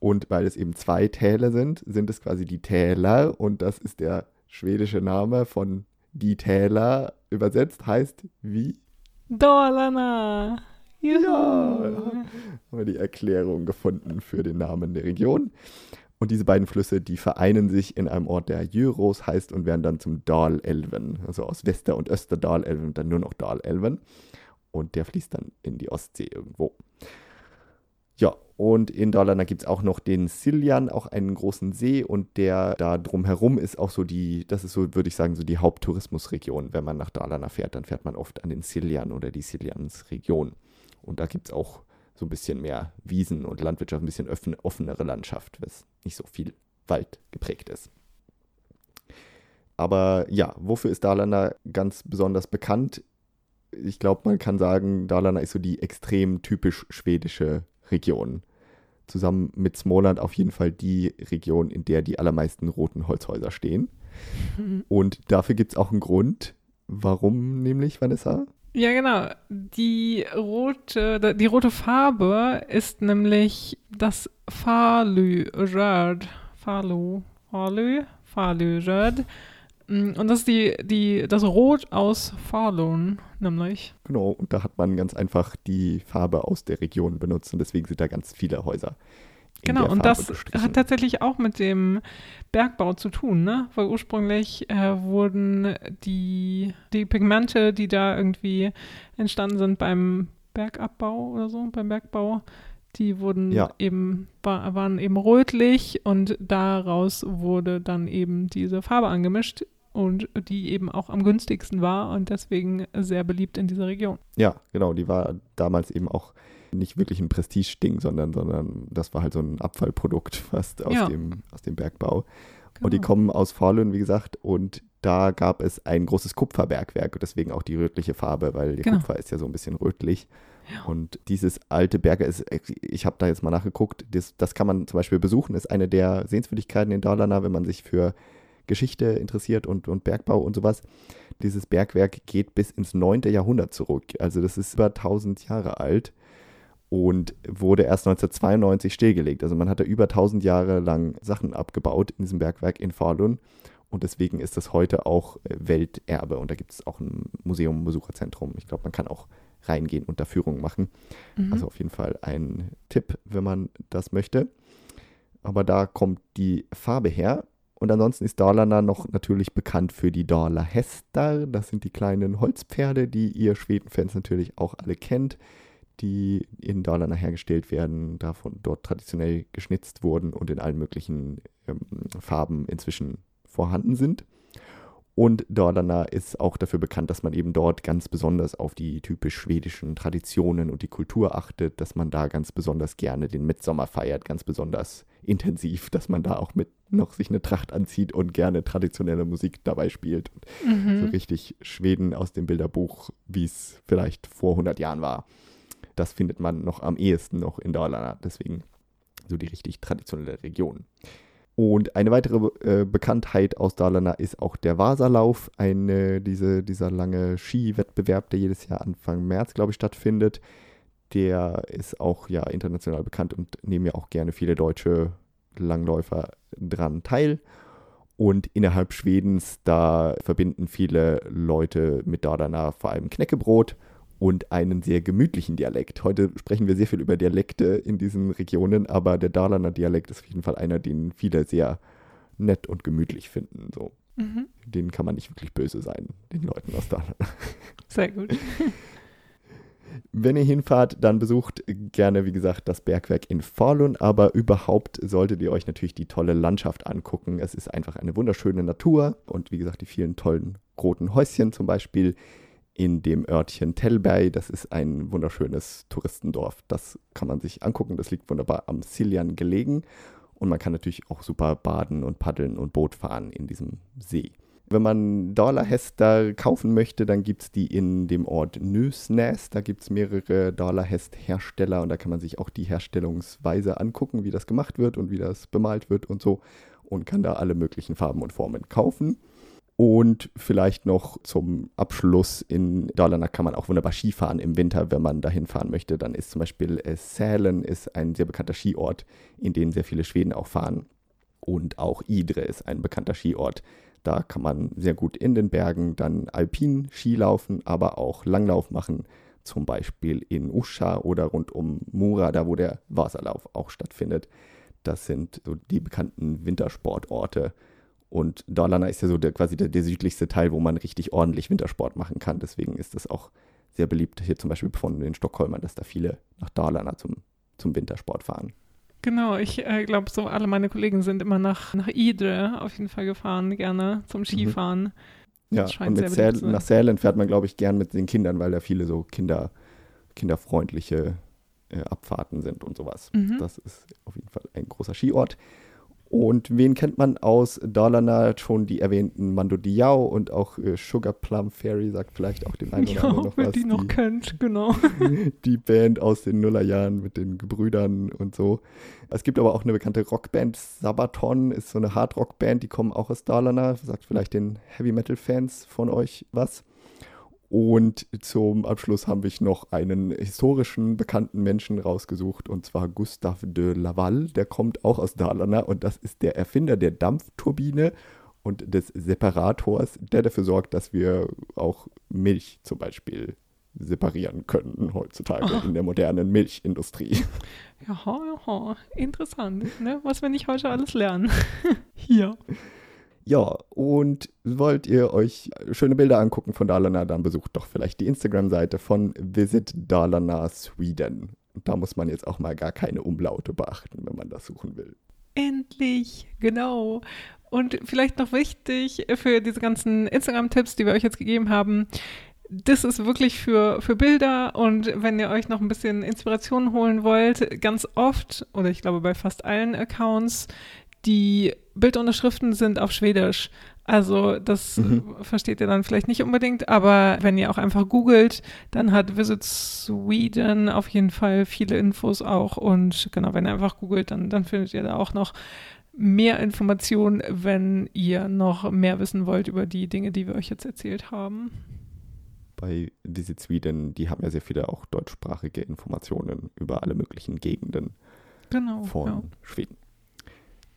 Und weil es eben zwei Täler sind, sind es quasi die Täler. Und das ist der schwedische Name von die Täler. Übersetzt heißt wie? Dalarna! Juhu. Ja, haben wir die Erklärung gefunden für den Namen der Region. Und diese beiden Flüsse, die vereinen sich in einem Ort, der Jöros heißt und werden dann zum Dalelven. Also aus Wester- und Österdalelven dann nur noch Dalelven. und der fließt dann in die Ostsee irgendwo. Ja, und in Dalarna gibt es auch noch den Siljan, auch einen großen See und der da drumherum ist auch so die, das ist so, würde ich sagen, so die Haupttourismusregion. Wenn man nach Dalarna fährt, dann fährt man oft an den Siljan oder die Siljansregion. Und da gibt es auch so ein bisschen mehr Wiesen und Landwirtschaft, ein bisschen offenere Landschaft, was nicht so viel Wald geprägt ist. Aber ja, wofür ist Dalarna ganz besonders bekannt? Ich glaube, man kann sagen, Dalarna ist so die extrem typisch schwedische Region. Zusammen mit Smoland auf jeden Fall die Region, in der die allermeisten roten Holzhäuser stehen. Mhm. Und dafür gibt es auch einen Grund. Warum nämlich, Vanessa? Ja, genau. Die rote, die rote Farbe ist nämlich das Faluröd. Falu, Falu, Faluröd. Mm, und das ist die, die, das Rot aus Falun, nämlich. Genau, und da hat man ganz einfach die Farbe aus der Region benutzt und deswegen sind da ganz viele Häuser. Genau, und das hat tatsächlich auch mit dem Bergbau zu tun, ne? Weil ursprünglich äh, wurden die, die Pigmente, die da irgendwie entstanden sind beim Bergabbau oder so, beim Bergbau, die wurden ja. eben, war, waren eben rötlich und daraus wurde dann eben diese Farbe angemischt und die eben auch am günstigsten war und deswegen sehr beliebt in dieser Region. Ja, genau, die war damals eben auch nicht wirklich ein Prestige-Ding, sondern, sondern das war halt so ein Abfallprodukt fast aus, ja. dem, aus dem Bergbau. Genau. Und die genau. kommen aus Falun, wie gesagt, und da gab es ein großes Kupferbergwerk und deswegen auch die rötliche Farbe, weil genau. Kupfer ist ja so ein bisschen rötlich. Ja. Und dieses alte Berge ist, ich habe da jetzt mal nachgeguckt, das, das kann man zum Beispiel besuchen, ist eine der Sehenswürdigkeiten in Dalarna, wenn man sich für Geschichte interessiert und, und Bergbau und sowas. Dieses Bergwerk geht bis ins 9. Jahrhundert zurück. Also das ist über 1000 Jahre alt und wurde erst 1992 stillgelegt. Also man hatte über 1000 Jahre lang Sachen abgebaut in diesem Bergwerk in Falun und deswegen ist das heute auch äh, Welterbe und da gibt es auch ein Museum, ein Besucherzentrum. Ich glaube, man kann auch reingehen und da Führungen machen. Mhm. Also auf jeden Fall ein Tipp, wenn man das möchte. Aber da kommt die Farbe her. Und ansonsten ist Dalarna noch natürlich bekannt für die Dalar Hestar. Das sind die kleinen Holzpferde, die ihr Schwedenfans natürlich auch alle kennt die in Dalarna hergestellt werden, davon dort traditionell geschnitzt wurden und in allen möglichen ähm, Farben inzwischen vorhanden sind. Und Dalarna ist auch dafür bekannt, dass man eben dort ganz besonders auf die typisch schwedischen Traditionen und die Kultur achtet, dass man da ganz besonders gerne den Mitsommer feiert, ganz besonders intensiv, dass man da auch mit noch sich eine Tracht anzieht und gerne traditionelle Musik dabei spielt. Mhm. So richtig Schweden aus dem Bilderbuch, wie es vielleicht vor 100 Jahren war das findet man noch am ehesten noch in Dalarna. Deswegen so die richtig traditionelle Region. Und eine weitere äh, Bekanntheit aus Dalarna ist auch der Vasalauf, eine, diese, dieser lange Skiwettbewerb, der jedes Jahr Anfang März, glaube ich, stattfindet. Der ist auch ja international bekannt und nehmen ja auch gerne viele deutsche Langläufer dran teil. Und innerhalb Schwedens, da verbinden viele Leute mit Dalarna vor allem Knäckebrot und einen sehr gemütlichen Dialekt. Heute sprechen wir sehr viel über Dialekte in diesen Regionen, aber der Dalarner Dialekt ist auf jeden Fall einer, den viele sehr nett und gemütlich finden. So. Mhm. Den kann man nicht wirklich böse sein, den Leuten aus Dalarna. Sehr gut. Wenn ihr hinfahrt, dann besucht gerne, wie gesagt, das Bergwerk in Falun, aber überhaupt solltet ihr euch natürlich die tolle Landschaft angucken. Es ist einfach eine wunderschöne Natur und wie gesagt, die vielen tollen roten Häuschen zum Beispiel, in dem Örtchen Telberg. Das ist ein wunderschönes Touristendorf. Das kann man sich angucken. Das liegt wunderbar am Siljan gelegen. Und man kann natürlich auch super baden und paddeln und Boot fahren in diesem See. Wenn man Dalarhester kaufen möchte, dann gibt es die in dem Ort Nösnäs. Da gibt es mehrere Dalarhest-Hersteller und da kann man sich auch die Herstellungsweise angucken, wie das gemacht wird und wie das bemalt wird und so. Und kann da alle möglichen Farben und Formen kaufen. Und vielleicht noch zum Abschluss in Dalarna kann man auch wunderbar Skifahren im Winter, wenn man dahin fahren möchte. Dann ist zum Beispiel äh, Sälen ist ein sehr bekannter Skiort, in den sehr viele Schweden auch fahren. Und auch Idre ist ein bekannter Skiort. Da kann man sehr gut in den Bergen dann alpin Ski laufen, aber auch Langlauf machen. Zum Beispiel in Usha oder rund um Mura, da wo der Wasserlauf auch stattfindet. Das sind so die bekannten Wintersportorte und Dalarna ist ja so der, quasi der, der, südlichste Teil, wo man richtig ordentlich Wintersport machen kann. Deswegen ist das auch sehr beliebt hier zum Beispiel von den Stockholmern, dass da viele nach Dalarna zum, zum Wintersport fahren. Genau, ich äh, glaube, so alle meine Kollegen sind immer nach, nach Idre auf jeden Fall gefahren, gerne zum Skifahren. Mhm. Ja, und mit Säl nach Sälen fährt man, glaube ich, gern mit den Kindern, weil da viele so Kinder, kinderfreundliche äh, Abfahrten sind und sowas. Mhm. Das ist auf jeden Fall ein großer Skiort. Und wen kennt man aus Dalarna? Schon die erwähnten Mando Diao und auch äh, Sugar Plum Fairy sagt vielleicht auch den einen oder anderen noch was. die noch kennt, genau. die Band aus den Nullerjahren mit den Gebrüdern und so. Es gibt aber auch eine bekannte Rockband, Sabaton ist so eine Hardrock-Band, die kommen auch aus Dalarna. Sagt vielleicht den Heavy Metal-Fans von euch was. Und zum Abschluss habe ich noch einen historischen bekannten Menschen rausgesucht, und zwar Gustave de Laval. Der kommt auch aus Dalarna und das ist der Erfinder der Dampfturbine und des Separators, der dafür sorgt, dass wir auch Milch zum Beispiel separieren können heutzutage oh. in der modernen Milchindustrie. Ja, ja, interessant, ne? was wir nicht heute alles lernen. Hier. Ja, und wollt ihr euch schöne Bilder angucken von Dalarna, dann besucht doch vielleicht die Instagram-Seite von Visit Dalarna Sweden. Da muss man jetzt auch mal gar keine Umlaute beachten, wenn man das suchen will. Endlich, genau. Und vielleicht noch wichtig für diese ganzen Instagram-Tipps, die wir euch jetzt gegeben haben. Das ist wirklich für, für Bilder und wenn ihr euch noch ein bisschen Inspiration holen wollt, ganz oft, oder ich glaube bei fast allen Accounts, die Bildunterschriften sind auf Schwedisch. Also das mhm. versteht ihr dann vielleicht nicht unbedingt, aber wenn ihr auch einfach googelt, dann hat Visit Sweden auf jeden Fall viele Infos auch. Und genau, wenn ihr einfach googelt, dann, dann findet ihr da auch noch mehr Informationen, wenn ihr noch mehr wissen wollt über die Dinge, die wir euch jetzt erzählt haben. Bei Visit Sweden, die haben ja sehr viele auch deutschsprachige Informationen über alle möglichen Gegenden genau, von ja. Schweden.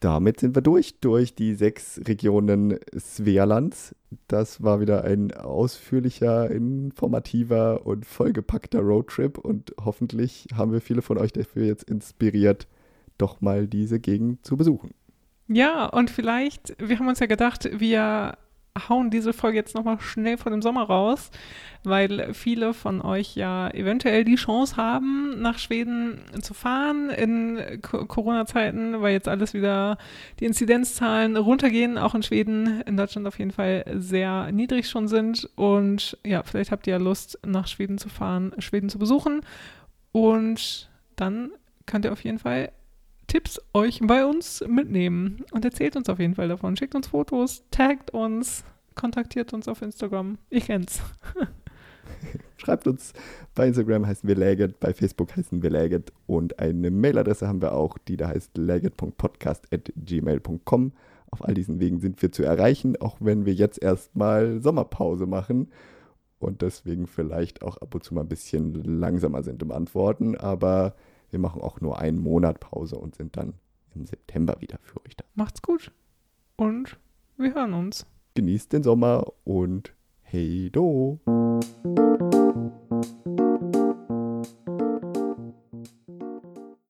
Damit sind wir durch, durch die sechs Regionen Svealands. Das war wieder ein ausführlicher, informativer und vollgepackter Roadtrip und hoffentlich haben wir viele von euch dafür jetzt inspiriert, doch mal diese Gegend zu besuchen. Ja, und vielleicht, wir haben uns ja gedacht, wir hauen diese Folge jetzt nochmal schnell vor dem Sommer raus, weil viele von euch ja eventuell die Chance haben, nach Schweden zu fahren in Corona-Zeiten, weil jetzt alles wieder die Inzidenzzahlen runtergehen, auch in Schweden, in Deutschland auf jeden Fall sehr niedrig schon sind. Und ja, vielleicht habt ihr ja Lust, nach Schweden zu fahren, Schweden zu besuchen. Und dann könnt ihr auf jeden Fall Tipps euch bei uns mitnehmen und erzählt uns auf jeden Fall davon. Schickt uns Fotos, taggt uns, kontaktiert uns auf Instagram. Ich kenn's. Schreibt uns. Bei Instagram heißen wir Laget, bei Facebook heißen wir Laget und eine Mailadresse haben wir auch, die da heißt laget.podcast.gmail.com. Auf all diesen Wegen sind wir zu erreichen, auch wenn wir jetzt erstmal Sommerpause machen und deswegen vielleicht auch ab und zu mal ein bisschen langsamer sind im Antworten, aber wir machen auch nur einen Monat Pause und sind dann im September wieder für euch da. Macht's gut und wir hören uns. Genießt den Sommer und hey do.